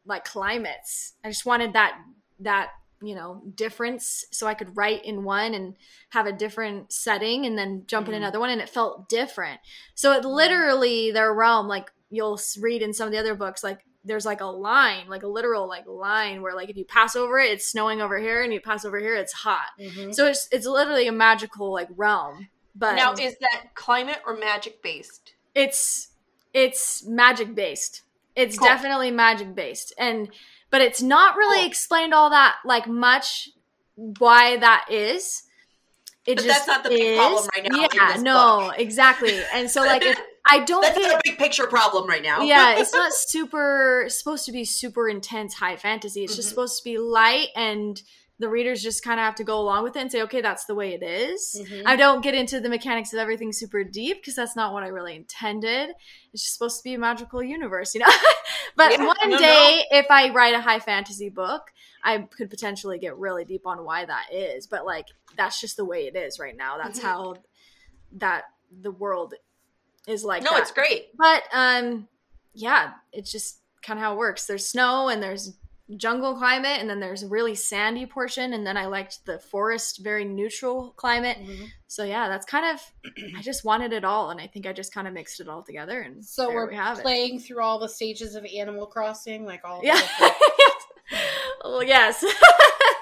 like climates. I just wanted that that you know difference so i could write in one and have a different setting and then jump mm-hmm. in another one and it felt different. So it literally their realm like you'll read in some of the other books like there's like a line, like a literal like line where like if you pass over it, it's snowing over here, and you pass over here, it's hot. Mm-hmm. So it's it's literally a magical like realm. But now, is that climate or magic based? It's it's magic based. It's cool. definitely magic based, and but it's not really cool. explained all that like much why that is. It but just that's not the big problem right now. Yeah, no, book. exactly. And so like if <laughs> I don't That's think, a big picture problem right now. yeah, <laughs> it's not super supposed to be super intense high fantasy. It's mm-hmm. just supposed to be light and the readers just kind of have to go along with it and say, okay, that's the way it is. Mm-hmm. I don't get into the mechanics of everything super deep because that's not what I really intended. It's just supposed to be a magical universe, you know? <laughs> but yeah, one no, day, no. if I write a high fantasy book, I could potentially get really deep on why that is. But like, that's just the way it is right now. That's mm-hmm. how that the world is like no that. it's great but um yeah it's just kind of how it works there's snow and there's jungle climate and then there's a really sandy portion and then I liked the forest very neutral climate. Mm-hmm. So yeah, that's kind of I just wanted it all and I think I just kind of mixed it all together and so we're we playing it. through all the stages of Animal Crossing like all Yeah. <laughs> well, yes.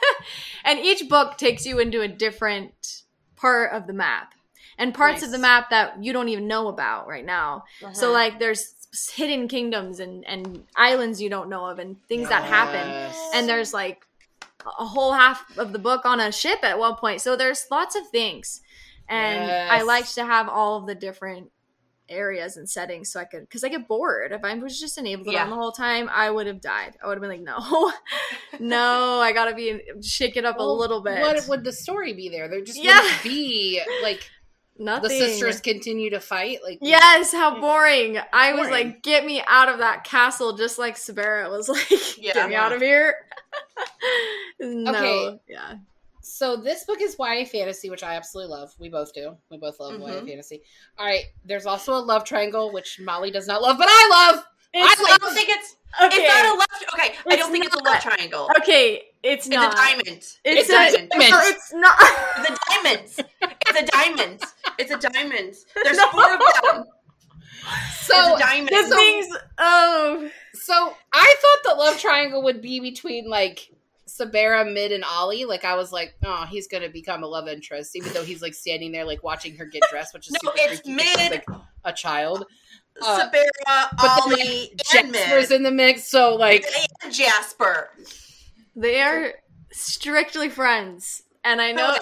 <laughs> and each book takes you into a different part of the map and parts nice. of the map that you don't even know about right now. Uh-huh. So like there's hidden kingdoms and and islands you don't know of and things yes. that happen and there's like a whole half of the book on a ship at one point so there's lots of things and yes. i liked to have all of the different areas and settings so i could because i get bored if i was just in Avalon yeah. the whole time i would have died i would have been like no <laughs> no i gotta be shake it up well, a little bit what would the story be there there just yeah. wouldn't be like Nothing. The sisters continue to fight. Like yes, how boring! I was like, get me out of that castle, just like Sabera was <laughs> like, yeah. get me out of here. <laughs> no, okay. yeah. So this book is YA fantasy, which I absolutely love. We both do. We both love mm-hmm. YA fantasy. All right. There's also a love triangle, which Molly does not love, but I love. It's I, don't think it's. Okay. It's not a love. Okay, it's I don't think not. it's a love triangle. Okay, it's, it's not. a diamond. It's, it's a, diamond. <laughs> It's not. the diamonds. It's a diamond. It's a diamond. There's no. four of them. So diamond. The so, things. Oh. So I thought the love triangle would be between like Sabera, Mid, and Ollie. Like I was like, oh, he's gonna become a love interest, even though he's like standing there like watching her get dressed, which is no, it's Mid, like a child. Uh, Sabera, Ollie, and Jasper's in the mix, so like Jasper. They are strictly friends, and I know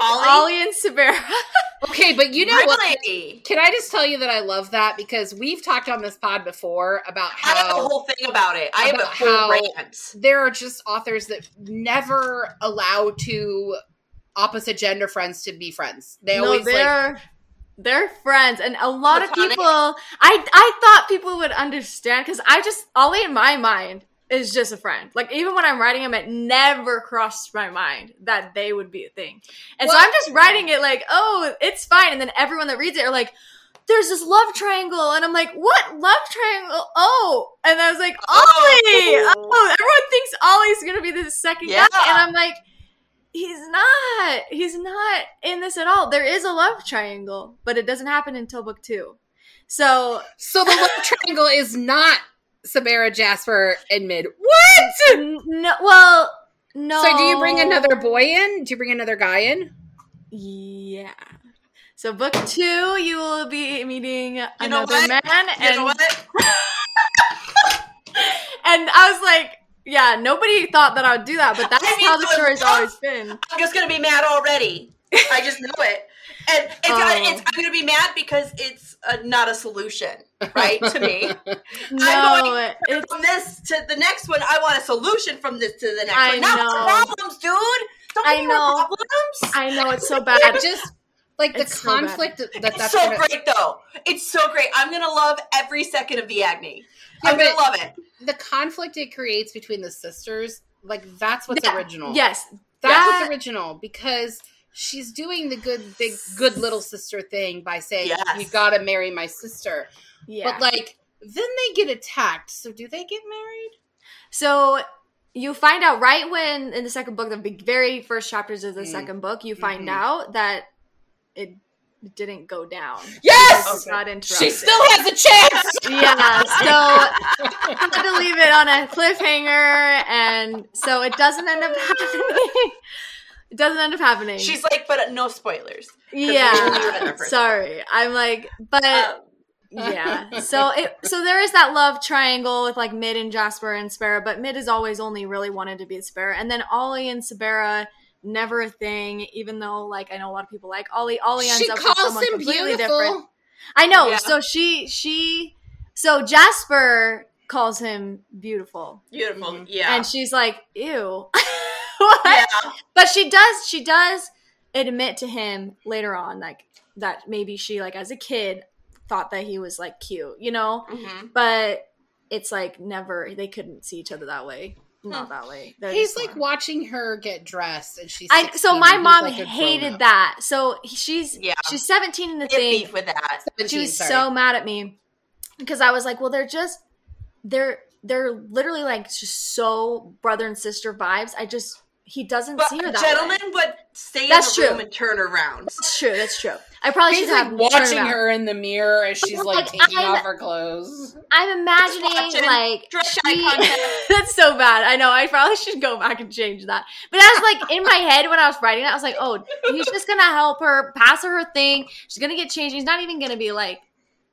Ollie, Ollie and Sabera. <laughs> okay, but you know really? what? Can I just tell you that I love that because we've talked on this pod before about how I have a whole thing about it. I have a full rant. There are just authors that never allow two opposite gender friends to be friends. They no, always they're like they're friends, and a lot Platonic. of people. I I thought people would understand because I just Ollie in my mind is just a friend. Like even when I'm writing them, it never crossed my mind that they would be a thing. And well, so I'm just writing it like, oh, it's fine. And then everyone that reads it are like, there's this love triangle, and I'm like, what love triangle? Oh, and I was like, oh. Ollie. Oh, oh everyone thinks Ollie's gonna be the second yeah. guy, and I'm like, he's not. He's not in this at all. There is a love triangle, but it doesn't happen until book two. So, so the love triangle is not Sabera, Jasper, and Mid. What? No, well, no. So do you bring another boy in? Do you bring another guy in? Yeah. So book two, you will be meeting you another man, you and <laughs> and I was like, yeah, nobody thought that I would do that, but that's I mean, how the story's always been. I'm just gonna be mad already. I just know it, <laughs> and it's, oh. it's I'm gonna be mad because it's a, not a solution, right? to me, no, <laughs> I'm going it's... from this to the next one. I want a solution from this to the next I one. Not know. problems, dude. Don't I know. Problems. I know it's so bad. <laughs> just like the it's conflict so that that's it's so gonna... great though. It's so great. I'm gonna love every second of the Agni. Yeah, I'm gonna love it. The conflict it creates between the sisters, like that's what's yeah. original. Yes, that's that... what's original because she's doing the good big good little sister thing by saying yes. you gotta marry my sister yeah. but like then they get attacked so do they get married so you find out right when in the second book the very first chapters of the mm. second book you find mm-hmm. out that it didn't go down. Yes, okay. not interrupted. She still has a chance. <laughs> yeah, so had to leave it on a cliffhanger, and so it doesn't end up <laughs> happening. It doesn't end up happening. She's like, but no spoilers. Yeah. Sorry. I'm like, but um. yeah. So it so there is that love triangle with like Mid and Jasper and Sabera, but Mid has always only really wanted to be Sabera. And then Ollie and Sabera never a thing, even though like I know a lot of people like Ollie. Ollie ends she up with someone completely beautiful. different. I know. Yeah. So she she so Jasper calls him beautiful. Beautiful. Mm-hmm. Yeah. And she's like, ew. <laughs> <laughs> what? Yeah. But she does she does admit to him later on like that maybe she like as a kid thought that he was like cute, you know? Mm-hmm. But it's like never they couldn't see each other that way. Not that way. They're he's like watching her get dressed, and she's. I, so my mom like hated that. So she's yeah. she's seventeen in the thing. with that, she was sorry. so mad at me because I was like, "Well, they're just they're they're literally like just so brother and sister vibes. I just he doesn't but see her that gentleman way. would stay That's in the true. room and turn around. That's true. That's true. I probably He's should like have watching her in the mirror as she's like Like, taking I'm- off her clothes. I'm imagining Watching like she- <laughs> that's so bad. I know. I probably should go back and change that. But I was like in my head when I was writing it, I was like, oh, he's just gonna help her, pass her her thing. She's gonna get changed. He's not even gonna be like,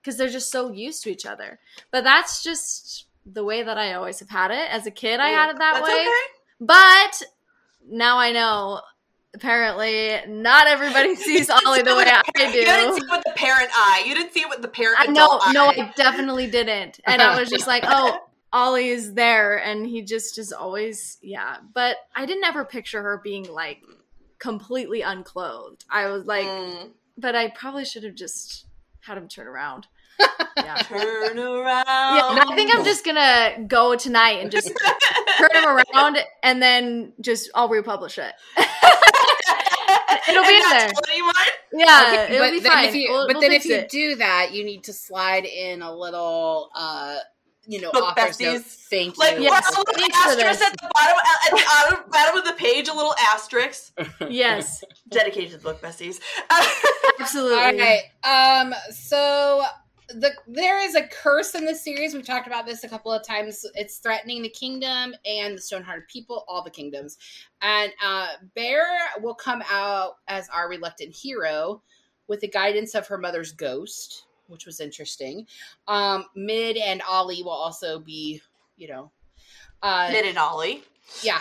because they're just so used to each other. But that's just the way that I always have had it. As a kid, I had it that That's way. okay. But now I know. Apparently, not everybody <laughs> sees Ollie the way I do. You didn't see it with the parent eye. You didn't see it with the parent. I know, no. I definitely didn't. <laughs> And I was just like, oh, Ollie is there, and he just is always, yeah. But I didn't ever picture her being like completely unclothed. I was like, Mm. but I probably should have just had him turn around. Yeah. <laughs> Turn around. Yeah, I think I'm just gonna go tonight and just turn him around, and then just I'll republish it. <laughs> It'll be And in there. anyone? Yeah, Okay, it'll but be then fine. if you, We'll- but we'll then if you it. do that, you need to slide in a little, uh, you know, Book author's note. besties. Thank Like you. Yes. well, a little Thanks asterisk at the bottom, at the bottom, bottom of the page, a little asterisk yes, <laughs> dedicated to the book besties. absolutely. All right. Um. So the there is a curse in the series. We've talked about this a couple of times. It's threatening the kingdom and the Stonehearted people, all the kingdoms. And uh, Bear will come out as our reluctant hero with the guidance of her mother's ghost, which was interesting. Um, Mid and Ollie will also be, you know, uh, Mid and Ollie. yeah.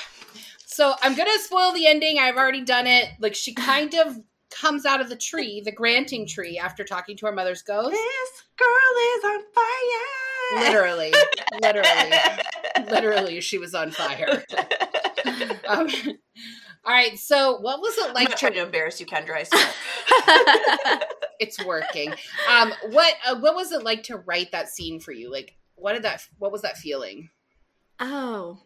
So I'm gonna spoil the ending. I've already done it. Like she kind of comes out of the tree, the granting tree, after talking to her mother's ghost. This girl is on fire. Literally, literally, <laughs> literally, she was on fire. <laughs> Um, all right. So what was it like? I'm like to? trying to embarrass you, Kendra. I swear. <laughs> It's working. Um, what uh, what was it like to write that scene for you? Like, what did that? What was that feeling? Oh,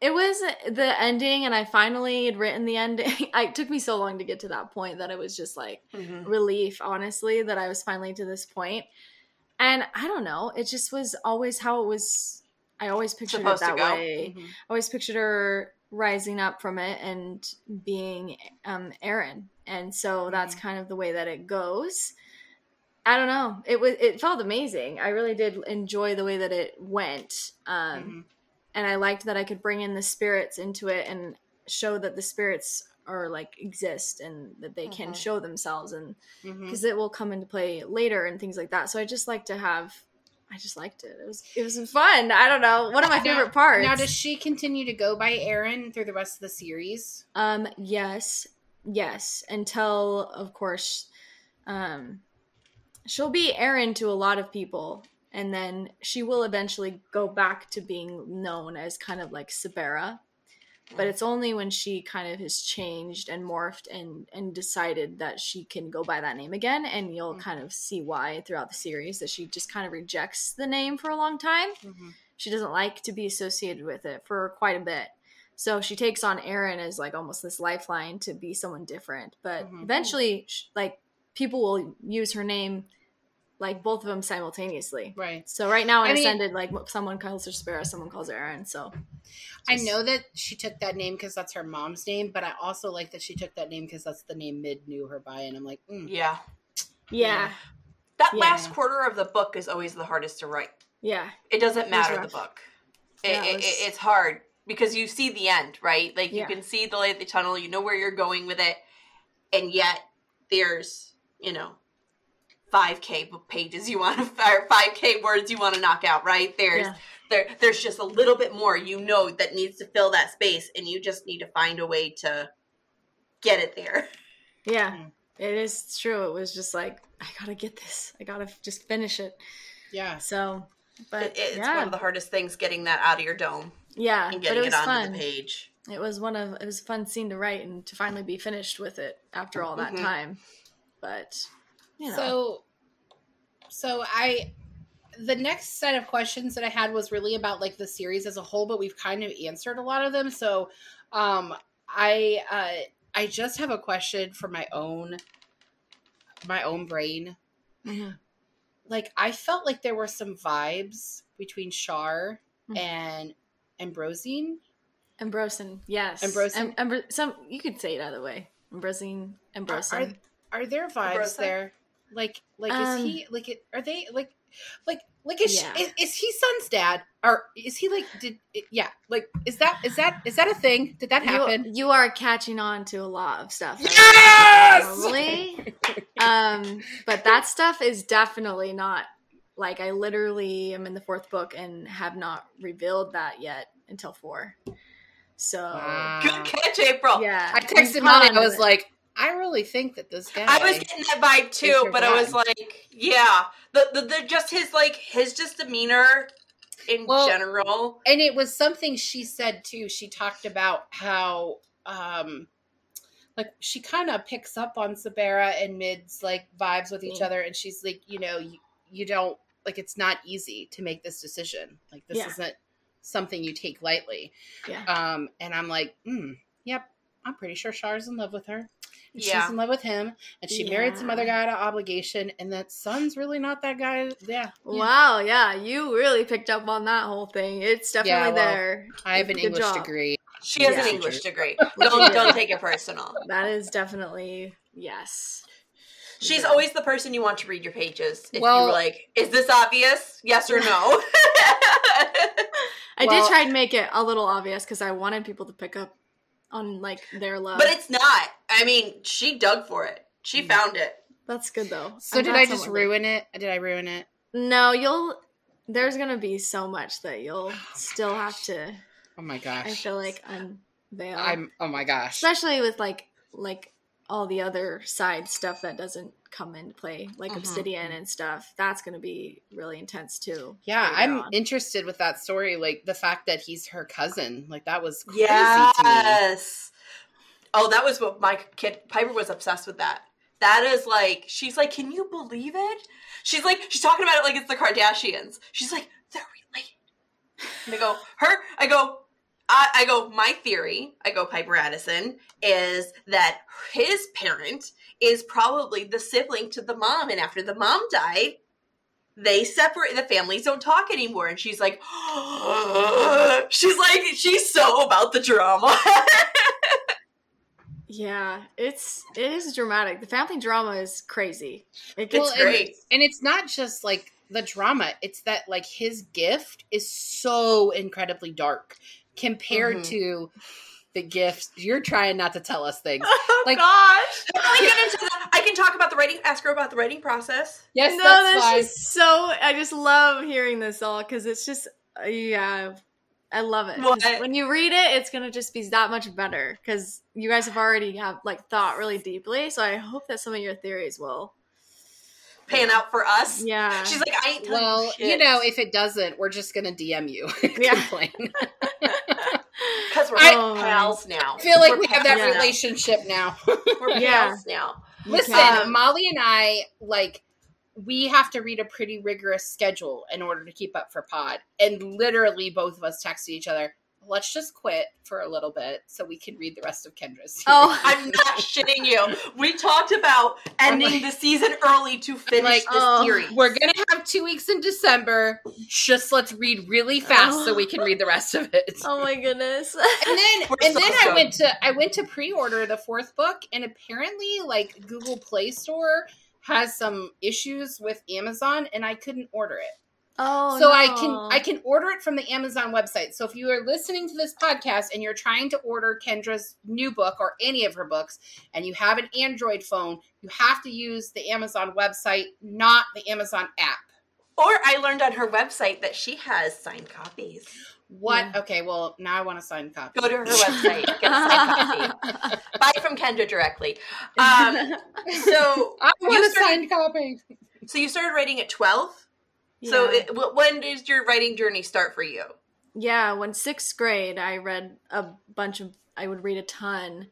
it was the ending, and I finally had written the ending. <laughs> it took me so long to get to that point that it was just like Mhm. relief, honestly, that I was finally to this point. And I don't know, it just was always how it was. I always pictured Supposed it that way. I always pictured her rising up from it and being um Aaron. And so that's kind of the way that it goes. I don't know. It was it felt amazing. I really did enjoy the way that it went. Um Mhm. And I liked that I could bring in the spirits into it and show that the spirits are like exist and that they can Mhm. show themselves and because it will come into play later and things like that. So I just like to have I just liked it. It was it was fun. I don't know. One of my Now- favorite parts. Now, does she continue to go by Aaron through the rest of the series? Um, yes, yes. Until, of course, um, she'll be Aaron to a lot of people, and then she will eventually go back to being known as kind of like Sabera. But it's only when she kind of has changed and morphed and and decided that she can go by that name again, and you'll Mhm. kind of see why throughout the series that she just kind of rejects the name for a long time she doesn't like to be associated with it for quite a bit. So she takes on Aaron as like almost this lifeline to be someone different. But Mhm. eventually, like people will use her name, like both of them simultaneously. Right. So right now in I mean- Ascended, like someone calls her Sabera, someone calls her Aaron. So I know that she took that name because that's her mom's name, but I also like that she took that name because that's the name Mid knew her by, and I'm like, mm. Yeah. yeah, That Yeah. last quarter of the book is always the hardest to write. yeah, It doesn't was matter the book. It, Yeah, it it, was- it- it's hard because you see the end, right? Like you Yeah. can see the light at the tunnel. You know where you're going with it, and yet there's you know five k pages you want to <laughs> or five k words you want to knock out. Right there's yeah. there there's just a little bit more you know that needs to fill that space, and you just need to find a way to get it there. <laughs> yeah. Mm. It is true. It was just like I gotta get this. I gotta just finish it. yeah. So, but It- it's yeah, one of the hardest things getting that out of your dome yeah. and But getting it it, was onto fun. the page. it was one of it was a fun scene to write and to finally be finished with it after all that Mhm. time but you know So, so I, the next set of questions that I had was really about like the series as a whole, but we've kind of answered a lot of them. So, um, I, uh, I just have a question for my own, my own brain. Mhm. Like I felt like there were some vibes between Shar mm-hmm. and Ambrosine. Ambrosin, yes. Ambrosin. Am- Ambr- some you could say it either way. Ambrosine, Ambrosin. Are, are, are there vibes Ambrosin? there? Like, like um, is he like? Are they like, like, like is, yeah. she, is, is he son's dad or is he like? Did yeah? Like, is that is that is that a thing? Did that happen? You, you are catching on to a lot of stuff. <laughs> Yes. Probably. um, but that stuff is definitely not like I literally am in the fourth book and have not revealed that yet until four. So wow. good catch, April. Yeah, I texted Molly. I was like, I really think that this guy. I was getting that vibe too, but I was like, yeah, the, the, the just his like his just demeanor in well, general, and it was something she said too. She talked about how um like she kind of picks up on Sabera and Mid's like vibes with each mm. other, and she's like, you know, you, you don't like it's not easy to make this decision. Like this yeah. isn't something you take lightly. Yeah. Um, and I'm like, mm, yep, I'm pretty sure Char's in love with her. Yeah. She's in love with him, and she yeah. married some other guy out of obligation, and that son's really not that guy. Yeah. Wow. Yeah, you really picked up on that whole thing. It's definitely yeah, well, there. I have an Good English job. degree. She has yeah. an English degree. <laughs> Don't don't take it personal. That is definitely yes. She's yeah. always the person you want to read your pages. If well, you were like, is this obvious? Yes or no? <laughs> I well, did try and make it a little obvious because I wanted people to pick up on like their love. But it's not. I mean, she dug for it. She mm. found it. That's good though. So I'm did I just ruin it? Did I ruin it? No, you'll there's gonna be so much that you'll <sighs> still have to Oh my gosh. I feel like unveil. I'm oh my gosh. Especially with like like all the other side stuff that doesn't come into play, like uh-huh. Obsidian and stuff. That's going to be really intense too. Yeah, I'm on. interested with that story. Like the fact that he's her cousin, like that was crazy yes. Oh, that was what my kid Piper was obsessed with. That. That is like she's like, can you believe it? She's like, she's talking about it like it's the Kardashians. She's like, they're related. And I go, her. I go, I, I, go, my theory, I go, Piper Addison, is that his parent is probably the sibling to the mom. And after the mom died, they separate, the families don't talk anymore. And she's like, <gasps> she's like, she's so about the drama. <laughs> yeah, it's, it is dramatic. The family drama is crazy. It gets well, great. And, and it's not just like, the drama it's that like his gift is so incredibly dark compared mm-hmm. to the gifts. You're trying not to tell us things. <laughs> Oh like, gosh! <laughs> I, I can talk about the writing. Ask her about the writing process. Yes, no, that's, that's just so. I just love hearing this all because it's just uh, yeah. I love it. When you read it, it's gonna just be that much better because you guys have already have like thought really deeply. So I hope that some of your theories will pan out for us. Yeah. She's like, I ain't Well, shit. you know, if it doesn't, we're just gonna DM you. <laughs> yeah. Complain. <laughs> Because we're I, pals now. I feel like we're we have that yeah. relationship now. <laughs> we're pals now. Listen, um, Molly and I like we have to read a pretty rigorous schedule in order to keep up for pod. And literally both of us texted each other, let's just quit for a little bit so we can read the rest of Kendra's series. Oh, <laughs> I'm not shitting you. We talked about ending the season early to finish like, this oh, series. We're gonna have two weeks in December. Just let's read really fast oh. so we can read the rest of it. Oh my goodness. <laughs> and then We're and so then I went to I went to pre-order the fourth book and apparently like Google Play Store has some issues with Amazon and I couldn't order it. Oh, so no. I can I can order it from the Amazon website. So if you are listening to this podcast and you're trying to order Kendra's new book or any of her books, and you have an Android phone, you have to use the Amazon website, not the Amazon app. Or I learned on her website that she has signed copies. What? Yeah. Okay, well now I want a signed copy. Go to her <laughs> website, get a signed copy. <laughs> Buy from Kendra directly. Um, <laughs> so I want a started, signed copy. So you started writing at So, it, when did your writing journey start for you? Yeah, when sixth grade, I read a bunch of. I would read a ton.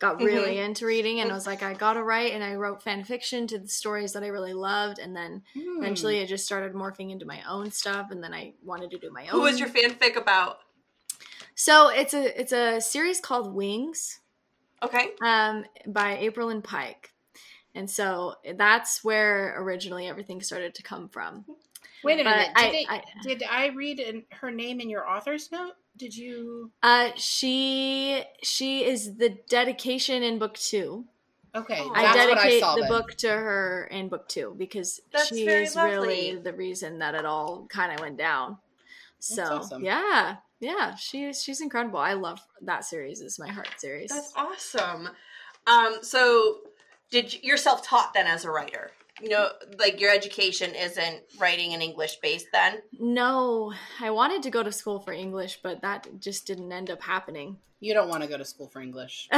Got really mm-hmm. into reading, and I was like, I gotta write, and I wrote fan fiction to the stories that I really loved, and then mm. eventually, it just started morphing into my own stuff, and then I wanted to do my own. Who was your fanfic about? So it's a it's a series called Wings. Okay. Um, by Aprilynne Pike, and so that's where originally everything started to come from. Wait a minute. Did, I, they, I, did I read in, her name in your author's note? Did you? Uh, she she is the dedication in book two. Okay, I dedicate I the then. book to her in book two because that's she is lovely. really the reason that it all kind of went down. So awesome. yeah, yeah, she's she's incredible. I love that series. It's my heart series. That's awesome. Um, so did you, you're self taught then as a writer? You know, like your education isn't writing in English based then? No, I wanted to go to school for English, but that just didn't end up happening. You don't want to go to school for English. <laughs>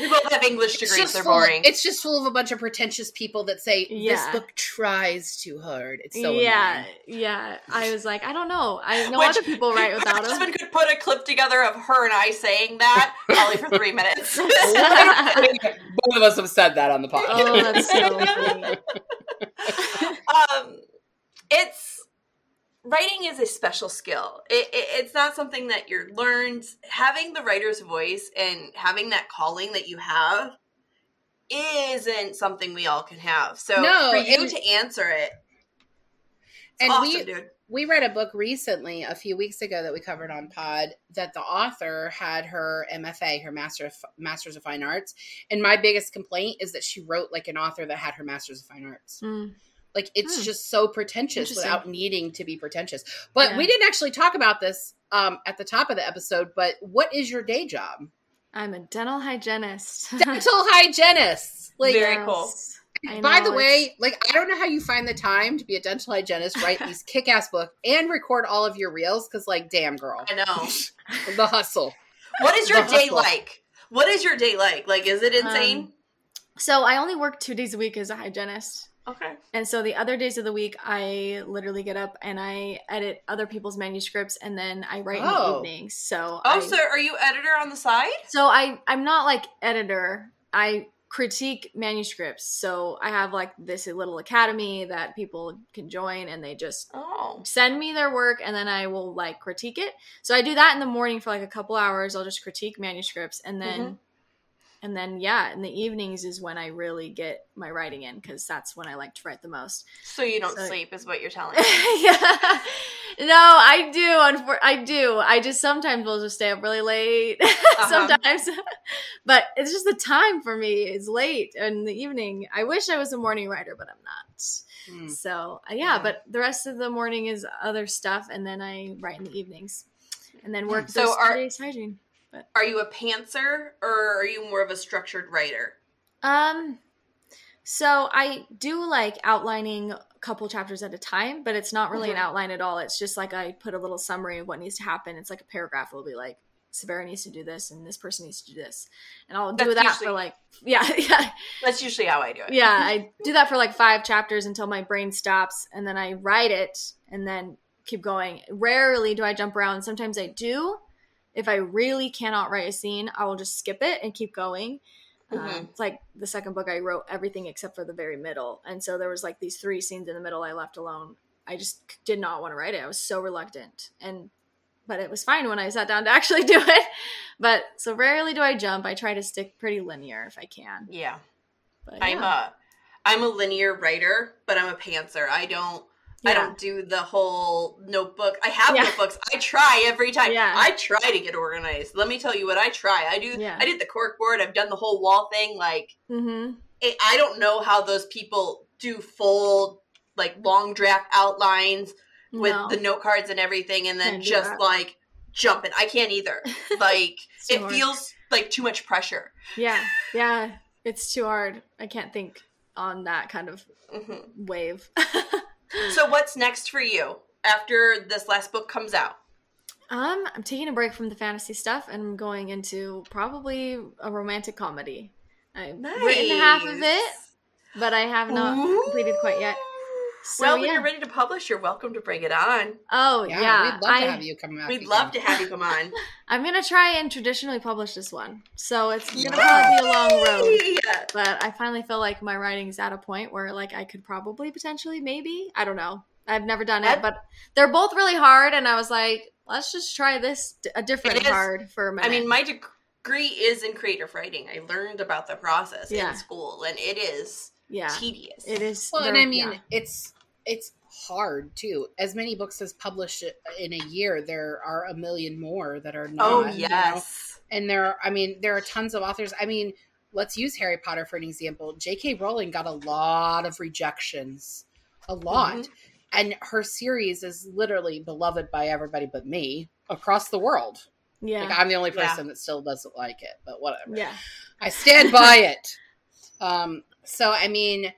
we both have English degrees. They're boring. Of, it's just full of a bunch of pretentious people that say yeah. this book tries too hard. It's so yeah, annoying. yeah. I was like, I don't know. I know Which, other people write without them. My husband could put a clip together of her and I saying that probably for three minutes. <laughs> <laughs> both of us have said that on the podcast. Oh, that's so <laughs> funny. um, it's writing is a special skill. It, it, it's not something that you're learned. Having the writer's voice and having that calling that you have isn't something we all can have. So no, for you to answer it, and awesome, we dude. we read a book recently a few weeks ago that we covered on Pod that the author had her MFA, her Master of, Masters of Fine Arts, and my biggest complaint is that she wrote like an author that had her Masters of Fine Arts. Mm like it's hmm. just so pretentious without needing to be pretentious. But yeah. we didn't actually talk about this um, at the top of the episode. But what is your day job? I'm a dental hygienist. <laughs> dental hygienist. Like, Very yes. cool. By the way, like I don't know how you find the time to be a dental hygienist, write <laughs> these kick-ass book, and record all of your reels. Because, like, damn, girl, I know <laughs> the hustle. What is your the day hustle. like? What is your day like? Like, is it insane? Um, so I only work two days a week as a hygienist. Okay. And so the other days of the week, I literally get up and I edit other people's manuscripts, and then I write oh. in the oh. evenings. So oh, I, so are you editor on the side? So I I'm not like editor. I critique manuscripts. So I have like this little academy that people can join, and they just oh. send me their work, and then I will like critique it. So I do that in the morning for like a couple hours. I'll just critique manuscripts, and then. Mm-hmm and then yeah in the evenings is when i really get my writing in because that's when i like to write the most. So you don't so, sleep is what you're telling me. <laughs> Yeah. No i do i do. I just sometimes will just stay up really late. <laughs> Uh-huh. sometimes. But it's just the time for me is late in the evening. I wish i was a morning writer but i'm not. Mm. so uh, yeah, yeah, but the rest of the morning is other stuff and then i write in the evenings. And then work so are, hygiene but are you a pantser or are you more of a structured writer? Um so I do like outlining a couple chapters at a time, but it's not really mm-hmm. an outline at all. It's just like I put a little summary of what needs to happen. It's like a paragraph. It'll be like Sabera needs to do this and this person needs to do this. And I'll do that usually, for like <laughs> yeah, yeah. That's usually how I do it. Yeah, I do that for like 5 chapters until my brain stops and then I write it and then keep going. Rarely do I jump around. Sometimes I do, if I really cannot write a scene, I will just skip it and keep going. Mm-hmm. Um, it's like the second book, I wrote everything except for the very middle, and so there was like these three scenes in the middle I left alone. I just did not want to write it. I was so reluctant, and but it was fine when I sat down to <laughs> actually do it. But so rarely do I jump. I try to stick pretty linear if I can. Yeah, but, yeah. I'm a I'm a linear writer, but I'm a pantser. I don't yeah. I don't do the whole notebook. I have yeah. notebooks. I try every time. Yeah. I try to get organized. Let me tell you what I try. I do. Yeah. I did the cork board. I've done the whole wall thing. Like, mm-hmm. it, I don't know how those people do full like long draft outlines with no. the note cards and everything, and then just like jumping. I can't either. <laughs> Like, it hard. feels like too much pressure. Yeah, yeah, it's too hard. I can't think on that kind of mm-hmm. wave. <laughs> so what's next for you after this last book comes out? Um, I'm taking a break from the fantasy stuff and I'm going into probably a romantic comedy. I've nice. written half of it, but I have not Ooh. completed quite yet. So, well, when yeah. you're ready to publish, you're welcome to bring it on. Oh yeah, yeah. we'd love I, to have you come. On. We'd love to have you come on. <laughs> I'm gonna try and traditionally publish this one, so it's gonna probably be a long road. But I finally feel like my writing's at a point where like I could probably potentially maybe I don't know. I've never done it, but they're both really hard, and I was like, let's just try this a different hard for a minute. I mean, my degree is in creative writing. I learned about the process yeah. in school, and it is yeah tedious. It is. Well, and I mean, yeah. it's it's hard too. As many books as published in a year, there are a million more that are Oh not. you know? yes. and there are, I mean, there are tons of authors. I mean, let's use Harry Potter for an example. J.K. Rowling got a lot of rejections, a lot. Mhm. And her series is literally beloved by everybody but me across the world. Yeah. Like I'm the only Yeah. person that still doesn't like it, but whatever. yeah. I stand by <laughs> it. Um, so I mean,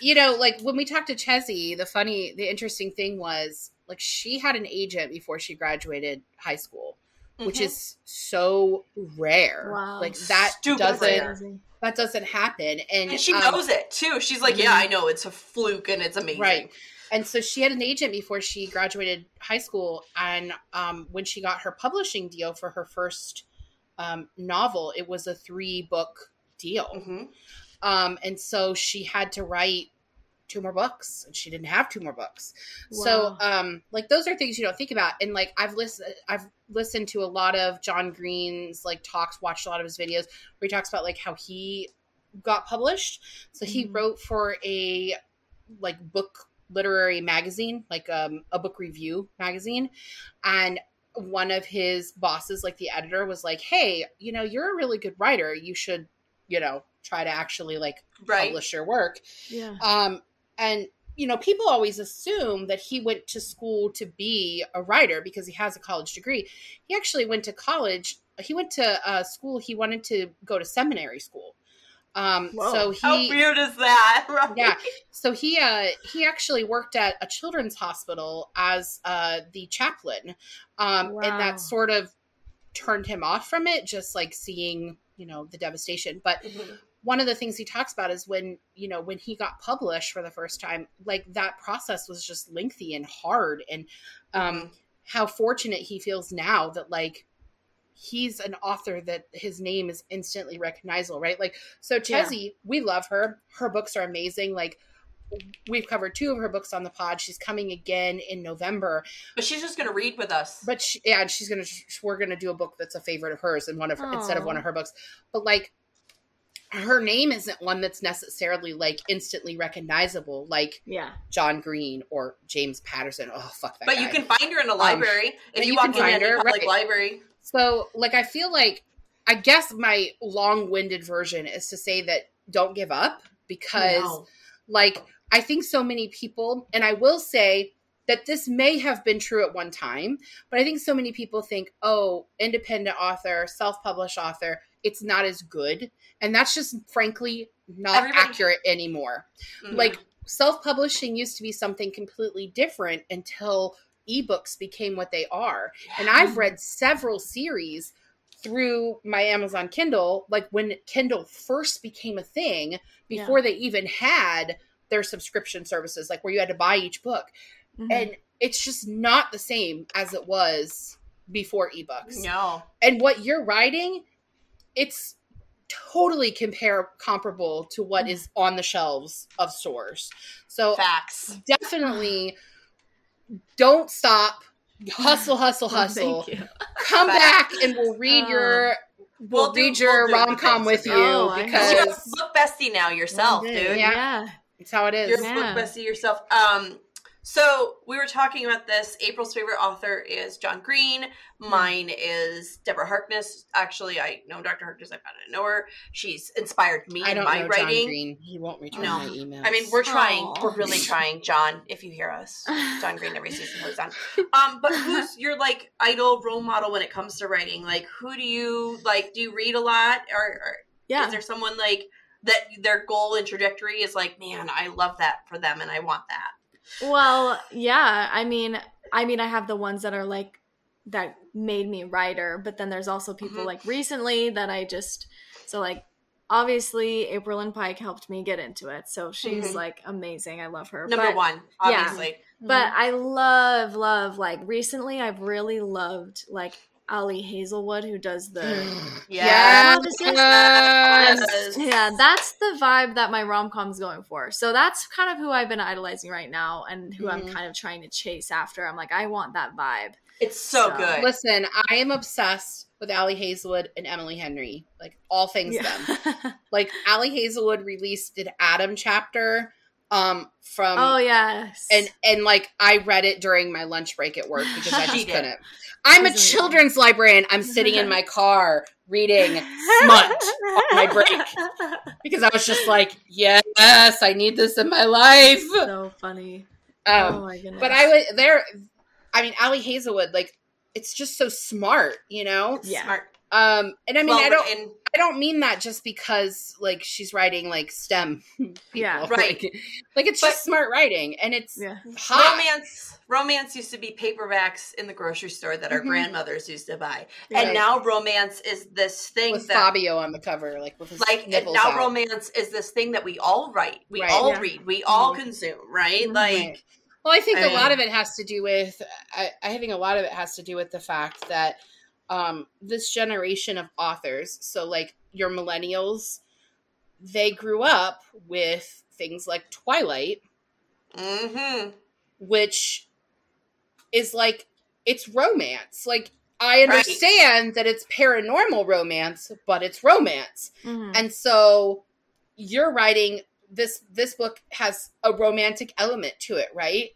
you know, like when we talked to Chessie, the funny, the interesting thing was like she had an agent before she graduated high school, which Mhm. is so rare. Wow. Like that Stupid doesn't rare. that doesn't happen, and, and she um, knows it too. She's like, yeah, I know it's a fluke and it's amazing. Right. And so she had an agent before she graduated high school. And um, when she got her publishing deal for her first um, novel, it was a three book deal. hmm Um, and so she had to write two more books and she didn't have two more books. So um like those are things you don't think about. And like I've listened I've listened to a lot of John Green's like talks, watched a lot of his videos where he talks about like how he got published. So he Mhm. wrote for a like book literary magazine, like um, a book review magazine, and one of his bosses, like the editor, was like, "Hey, you know, you're a really good writer. You should, you know, try to actually like Right. publish your work." Yeah. Um, and you know, people always assume that he went to school to be a writer because he has a college degree. He actually went to college. He went to uh, school. He wanted to go to seminary school. Um, Whoa. so How he weird is that? <laughs> Right? yeah so he uh he actually worked at a children's hospital as uh the chaplain um and that sort of turned him off from it just like seeing you know the devastation but Mhm. One of the things he talks about is when you know when he got published for the first time like that process was just lengthy and hard and um how fortunate he feels now that like he's an author that his name is instantly recognizable right? Like so Yeah. we love her. Her books are amazing. Like we've covered two of her books on the pod. She's coming again in november. But she's just gonna read with us. but she, yeah and she's gonna we're gonna do a book that's a favorite of hers and one of her instead of one of her books. But like her name isn't one that's necessarily like instantly recognizable like Yeah. john green or james patterson oh fuck that but guy. you can find her in a um, library but if you, you walk in any her, public right. library. So, like, I feel like, I guess my long winded version is to say that don't give up because, No. like, I think so many people, and I will say that this may have been true at one time, but I think so many people think, oh, independent author, self published author, it's not as good. And that's just frankly not Everybody- accurate anymore Mhm. like self-publishing used to be something completely different until ebooks became what they are and i've read several series through my amazon kindle like when kindle first became a thing before they even had their subscription services like where you had to buy each book Mhm. and it's just not the same as it was before ebooks no. and what you're writing it's totally compare comparable to what is on the shelves of stores so Facts. definitely don't stop hustle hustle <laughs> hustle Thank you. come Facts. back and we'll read Oh. your we'll, We'll do- read your we'll rom-com with you with Oh, because You're a book bestie now yourself, dude. Yeah. Yeah. it's how it is You're a Yeah. book bestie yourself. Um, so we were talking about this. April's favorite author is John Green. Mine is Deborah Harkness. Actually, I know Dr. Harkness. I found I know her. She's inspired me i in don't my know writing. john green he won't return No. my emails I mean, we're trying. Aw. We're really trying, John. If you hear us, <laughs> John Green every season goes on. Um, but who's your like idol role model when it comes to writing? Like, who do you like? Do you read a lot, or, or Yeah. is there someone like that? Their goal and trajectory is like, man, I love that for them, and I want that. Well, yeah. I mean, I mean, I have the ones that are like that made me writer, but then there's also people Mhm. like recently that I just so like obviously Aprilynne Pike helped me get into it, so she's Mhm. like amazing. I love her. Number But- one, yeah. obviously. But I love, love like recently I've really loved like Ali Hazelwood who does the <gasps> Yeah. Yes. yeah, that's the vibe that my rom com's going for. So that's kind of who I've been idolizing right now and who I'm Mhm. kind of trying to chase after. I'm like, I want that vibe. It's so, So- good. Listen, I am obsessed with Ali Hazelwood and Emily Henry. Like all things them. <laughs> Like Ali Hazelwood released an Adam chapter Um, from oh yes, and and like I read it during my lunch break at work because I <laughs> just couldn't. I'm a children's librarian. I'm sitting in my car reading smut on my break <laughs> because I was just like, yes, I need this in my life. So funny. Um, oh my goodness. But I was there. I mean, Ali Hazelwood, like it's just so smart, you know. Yeah. Smart. Um, and I mean, well, I don't, and, I don't mean that just because like she's writing like STEM. <laughs> yeah, right. Like, like it's but, just smart writing, and it's yeah. hot. romance. Romance used to be paperbacks in the grocery store that our mm-hmm. grandmothers used to buy, right. and now romance is this thing with that, Fabio on the cover, like with his like now out. romance is this thing that we all write, we right. all yeah. read, we all mm-hmm. consume, right? Mm-hmm. Like. Well, I think I a lot of it has to do with. I, I think a lot of it has to do with the fact that um, this generation of authors, so like your millennials, they grew up with things like Twilight, mm-hmm. which is like it's romance. Like I understand right. that it's paranormal romance, but it's romance, mm-hmm. and so you're writing this. This book has a romantic element to it, right?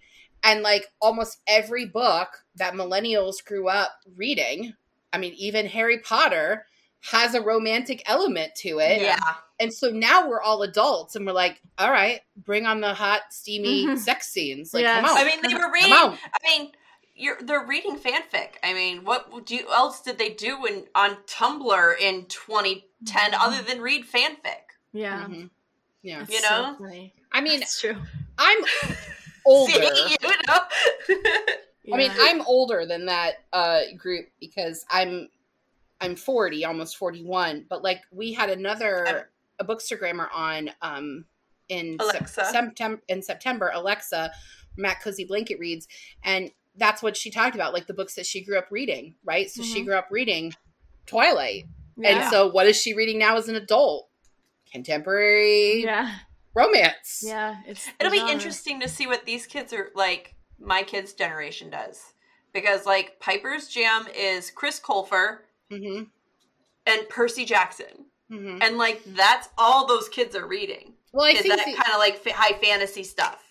And like almost every book that millennials grew up reading I mean, even Harry Potter has a romantic element to it. Yeah. And so now we're all adults and we're like, all right, bring on the hot, steamy mm-hmm. sex scenes. Like, yes. come on. I mean, they were reading, I mean, you're they're reading fanfic. I mean, what do you, else did they do in on Tumblr in 2010 mm-hmm. other than read fanfic? Yeah. Mm-hmm. Yeah. <laughs> you know? So I mean, it's true. I'm older. See, you know? Yeah. I mean, I'm older than that uh, group because I'm I'm 40, almost 41. But like, we had another a bookstagrammer on um, in Alexa. September. In September, Alexa, Matt Cozy Blanket reads, and that's what she talked about, like the books that she grew up reading, right? So mm-hmm. she grew up reading Twilight, yeah. and so what is she reading now as an adult? Contemporary, yeah, romance. Yeah, it's it'll be interesting to see what these kids are like my kids' generation does. Because like Piper's Jam is Chris Colfer mm-hmm. and Percy Jackson. Mm-hmm. And like that's all those kids are reading. Well, I think that kind of like high fantasy stuff.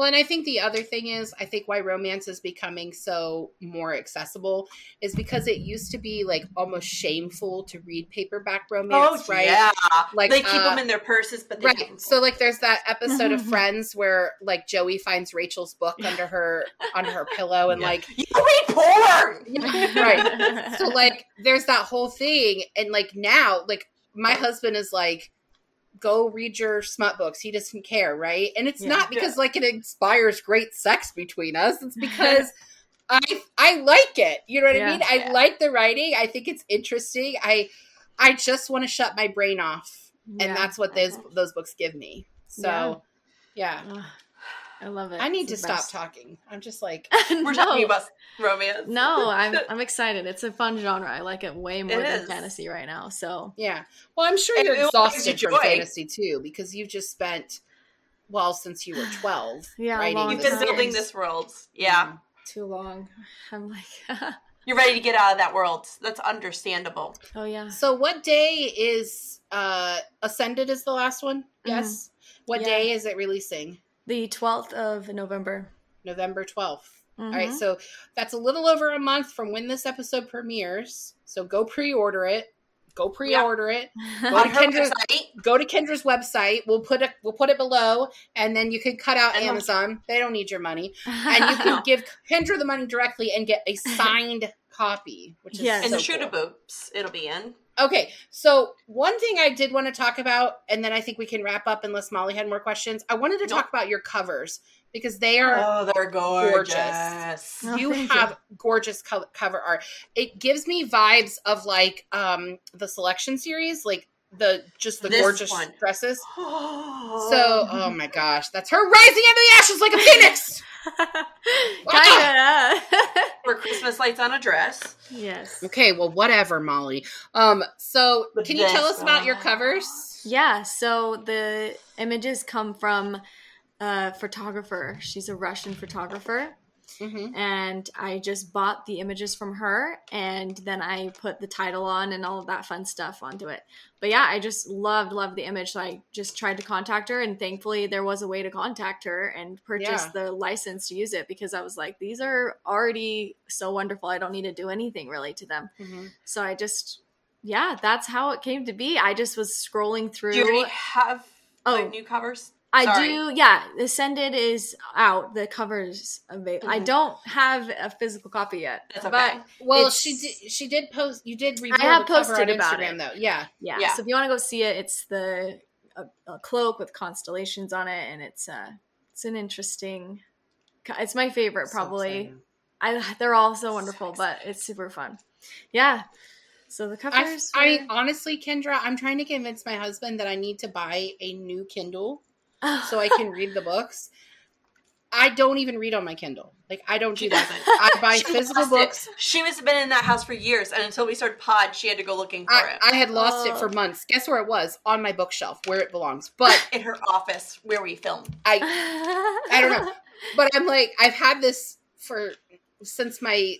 Well, and I think the other thing is, I think why romance is becoming so more accessible is because it used to be like almost shameful to read paperback romance, oh, right? Yeah, like they keep uh, them in their purses, but right. Don't. So, like, there's that episode of <laughs> Friends where like Joey finds Rachel's book under her on her pillow, and yeah. like you read porn, <laughs> right? So, <laughs> like, there's that whole thing, and like now, like my husband is like go read your smut books. He doesn't care, right? And it's yeah. not because like it inspires great sex between us. It's <laughs> because I I like it. You know what yeah. I mean? I yeah. like the writing. I think it's interesting. I I just want to shut my brain off. And that's what those uh-huh. those books give me. So yeah. I love it. I need it's to stop talking. I'm just like <laughs> we're no. talking about romance. No, I'm <laughs> I'm excited. It's a fun genre. I like it way more it than is. fantasy right now. So yeah. Well, I'm sure you're exhausted from fantasy too because you've just spent well since you were <sighs> 12. yeah, you've been building this world. Yeah, mm, too long. <laughs> I'm like. you're ready to get out of that world. That's understandable. Oh yeah. So what day is uh Ascended is the last one? Mm-hmm. Yes. Mm-hmm. What yeah. day is it releasing? The 12th of November. November 12th. Mm-hmm. All right, mm-hmm. so that's a little over a month from when this episode premieres. So go pre-order it. Go pre-order it. <laughs> Go to, Kendra's, go to Kendra's website. We'll put it. We'll put it below, and then you can cut out Amazon. They don't need your money, <laughs> and you can give Kendra the money directly and get a <laughs> signed copy, which is yes. so and the cool. Boops. It'll be in. Okay, so one thing I did want to talk about, and then I think we can wrap up unless Molly had more questions. I wanted to nope. talk about your covers because they are oh, they're gorgeous. gorgeous. Oh, you have you. gorgeous cover art. It gives me vibes of like um the selection series, like the just the this gorgeous one. dresses. <gasps> so, oh my gosh, that's her rising out of the ashes like a phoenix. <laughs> Kinda. <laughs> For Christmas lights on a dress. Yes. Okay, well, whatever, Molly. Um, so but can you tell us about your covers? Yeah, so the images come from a photographer. She's a Russian photographer. Mm-hmm. and I just bought the images from her, and then I put the title on and all of that fun stuff onto it. But yeah, I just loved loved the image, so I just tried to contact her, and thankfully there was a way to contact her and purchase yeah. the license to use it because I was like, these are already so wonderful. I don't need to do anything really to them. Mm-hmm. So I just yeah, that's how it came to be. I just was scrolling through. Do you have oh, new covers? I Sorry. do, yeah. Ascended is out. The covers available. Mm-hmm. I don't have a physical copy yet. That's okay. But well, she did. She did post. You did review I have the posted cover on about Instagram, it. though. Yeah. yeah, yeah. So if you want to go see it, it's the a, a, cloak with constellations on it, and it's uh it's an interesting. It's my favorite, probably. So I they're all so wonderful, so but it's super fun. Yeah. So the covers. I, were... I honestly, Kendra, I'm trying to convince my husband that I need to buy a new Kindle so I can read the books. I don't even read on my Kindle. Like I don't do that. <laughs> I buy physical books. It. She must have been in that house for years, and until we started Pod, she had to go looking for I, it. I had lost it for oh. months. Guess where it was? On my bookshelf, where it belongs. But <laughs> in her office, where we film. I <laughs> I don't know, but I'm like I've had this for since my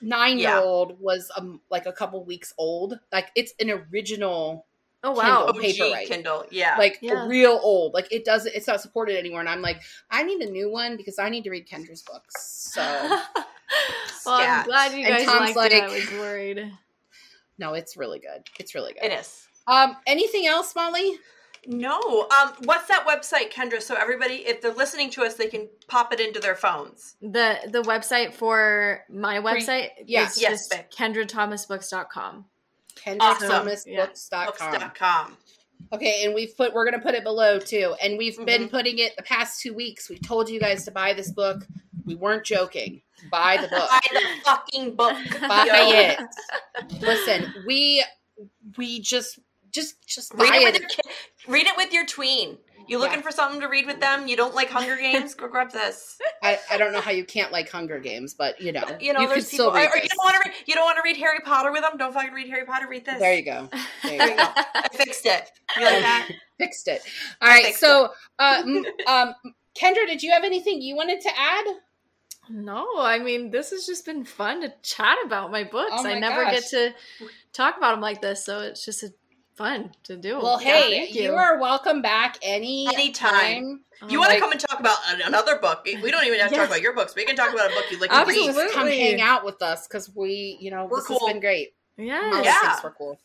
nine year old was um, like a couple weeks old. Like it's an original Oh wow, Kindle, paper Kindle, yeah, like yeah. real old. Like it doesn't, it's not supported anymore. And I'm like, I need a new one because I need to read Kendra's books. So, <laughs> well, yeah. I'm glad you guys liked like, it. I was worried. No, it's really good. It's really good. It is. Um, anything else, Molly? No. Um, what's that website, Kendra? So everybody, if they're listening to us, they can pop it into their phones. The the website for my website yeah. is yes, just kendrathomasbooks.com. KendraThomasBooks.com. Okay, and we've put we're gonna put it below too, and we've mm-hmm. been putting it the past two weeks. We told you guys to buy this book. We weren't joking. Buy the book. <laughs> buy the fucking book. <laughs> Buy it. Listen, we we just just just read it. it. With your, read it with your tween. You looking yeah. for something to read with them? You don't like Hunger Games? Go grab this. <laughs> I, I don't know how you can't like Hunger Games, but you know, you know, you there's people. Or, or you don't want to read. You don't want to read Harry Potter with them. Don't fucking read Harry Potter. Read this. There you go. There you go. <laughs> I fixed it. You like that? <laughs> fixed it. All right. So, uh, um, Kendra, did you have anything you wanted to add? No, I mean this has just been fun to chat about my books. Oh my I never gosh. get to talk about them like this, so it's just a fun to do. Well, hey, you. you. are welcome back any anytime. You want to come and talk about another book? We don't even have to yes. talk about your books. We can talk about a book you like to read. Come hang out with us because we, you know, we're this cool. has been great. Yeah, yeah, we're cool.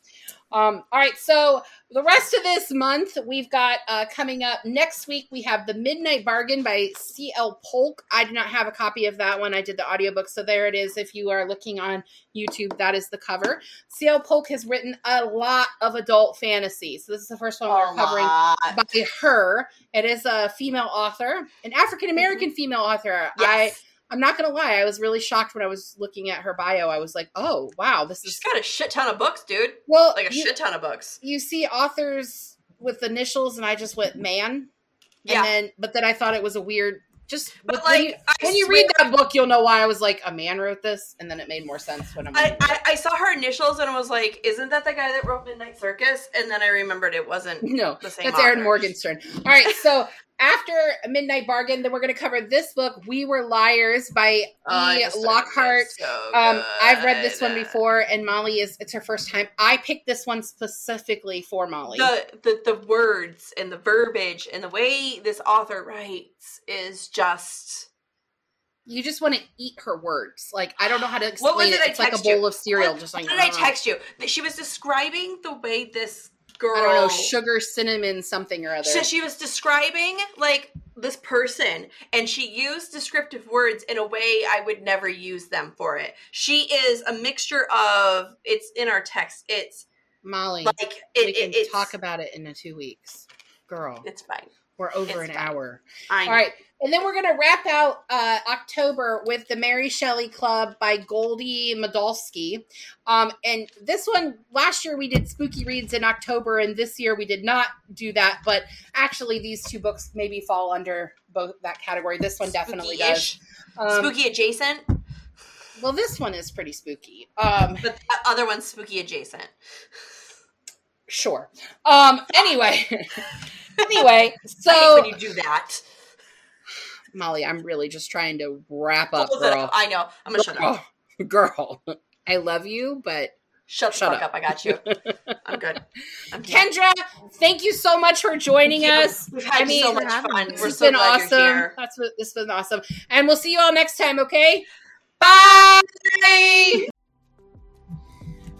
Um, all right, so the rest of this month we've got uh, coming up next week. We have the Midnight Bargain by C.L. Polk. I do not have a copy of that one. I did the audiobook, so there it is. If you are looking on YouTube, that is the cover. C.L. Polk has written a lot of adult fantasy, so this is the first one we're covering by her. It is a female author, an African American mm-hmm. female author. Yes. I'm not gonna lie, I was really shocked when I was looking at her bio. I was like, oh wow, this She's is got a shit ton of books, dude. Well, like a you, shit ton of books. You see authors with initials, and I just went man. Yeah. Then, but then I thought it was a weird. Just but like, when you, when you read that book, you'll know why I was like, a man wrote this, and then it made more sense when I'm. I, I, I, saw her initials and I was like, isn't that the guy that wrote Midnight Circus? And then I remembered it wasn't. No, the same. That's author. Erin Morgenstern. All right, so <laughs> after Midnight Bargain, then we're going to cover this book, We Were Liars by oh, E. Lockhart. So um, I've read this one before, and Molly is it's her first time. I picked this one specifically for Molly. The, the the words and the verbiage and the way this author writes is just you just want to eat her words. Like I don't know how to explain what was it. it. It's like a bowl you? of cereal. What, just like. What did I text you? That she was describing the way this girl. I don't know, sugar, cinnamon, something or other. So she was describing like this person, and she used descriptive words in a way I would never use them for it. She is a mixture of. It's in our text. It's Molly. Like it, we can it, talk about it in the two weeks, girl. It's fine. We're over it's an fine. hour. All right. And then we're going to wrap out uh, October with the Mary Shelley Club by Goldy Moldavsky. Um, and this one, last year we did spooky reads in October, and this year we did not do that. But actually, these two books maybe fall under both that category. This one definitely does. Um, spooky adjacent. Well, this one is pretty spooky. Um, but the other one's spooky adjacent. Sure. Um, anyway, <laughs> anyway, so when you do that Molly, I'm really just trying to wrap up, girl. I know. I'm gonna shut up. Girl, <laughs> I love you, but Shut Shut up. up. I got you. I'm good. <laughs> I'm Kendra, thank you so much for joining us. We've had I mean, so much fun. This We're has so been awesome. That's what this has been awesome. And we'll see you all next time, okay? Bye.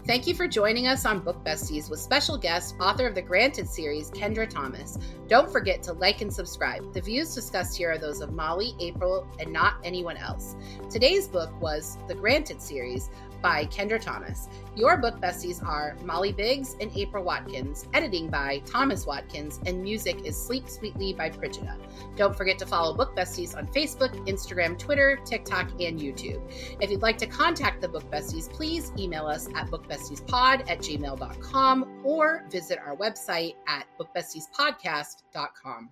Thank you for joining us on Book Besties with special guest, author of the Granted series, Kendra Thomas. Don't forget to like and subscribe. The views discussed here are those of Molly, April, and not anyone else. Today's book was the Granted series by Kendra Thomas. Your book besties are Molly Biggs and April Watkins, editing by Thomas Watkins, and music is Sleep Sweetly by Prigida. Don't forget to follow Book Besties on Facebook, Instagram, Twitter, TikTok, and YouTube. If you'd like to contact the Book Besties, please email us at bookbestiespod at gmail.com or visit our website at bookbestiespodcast.com.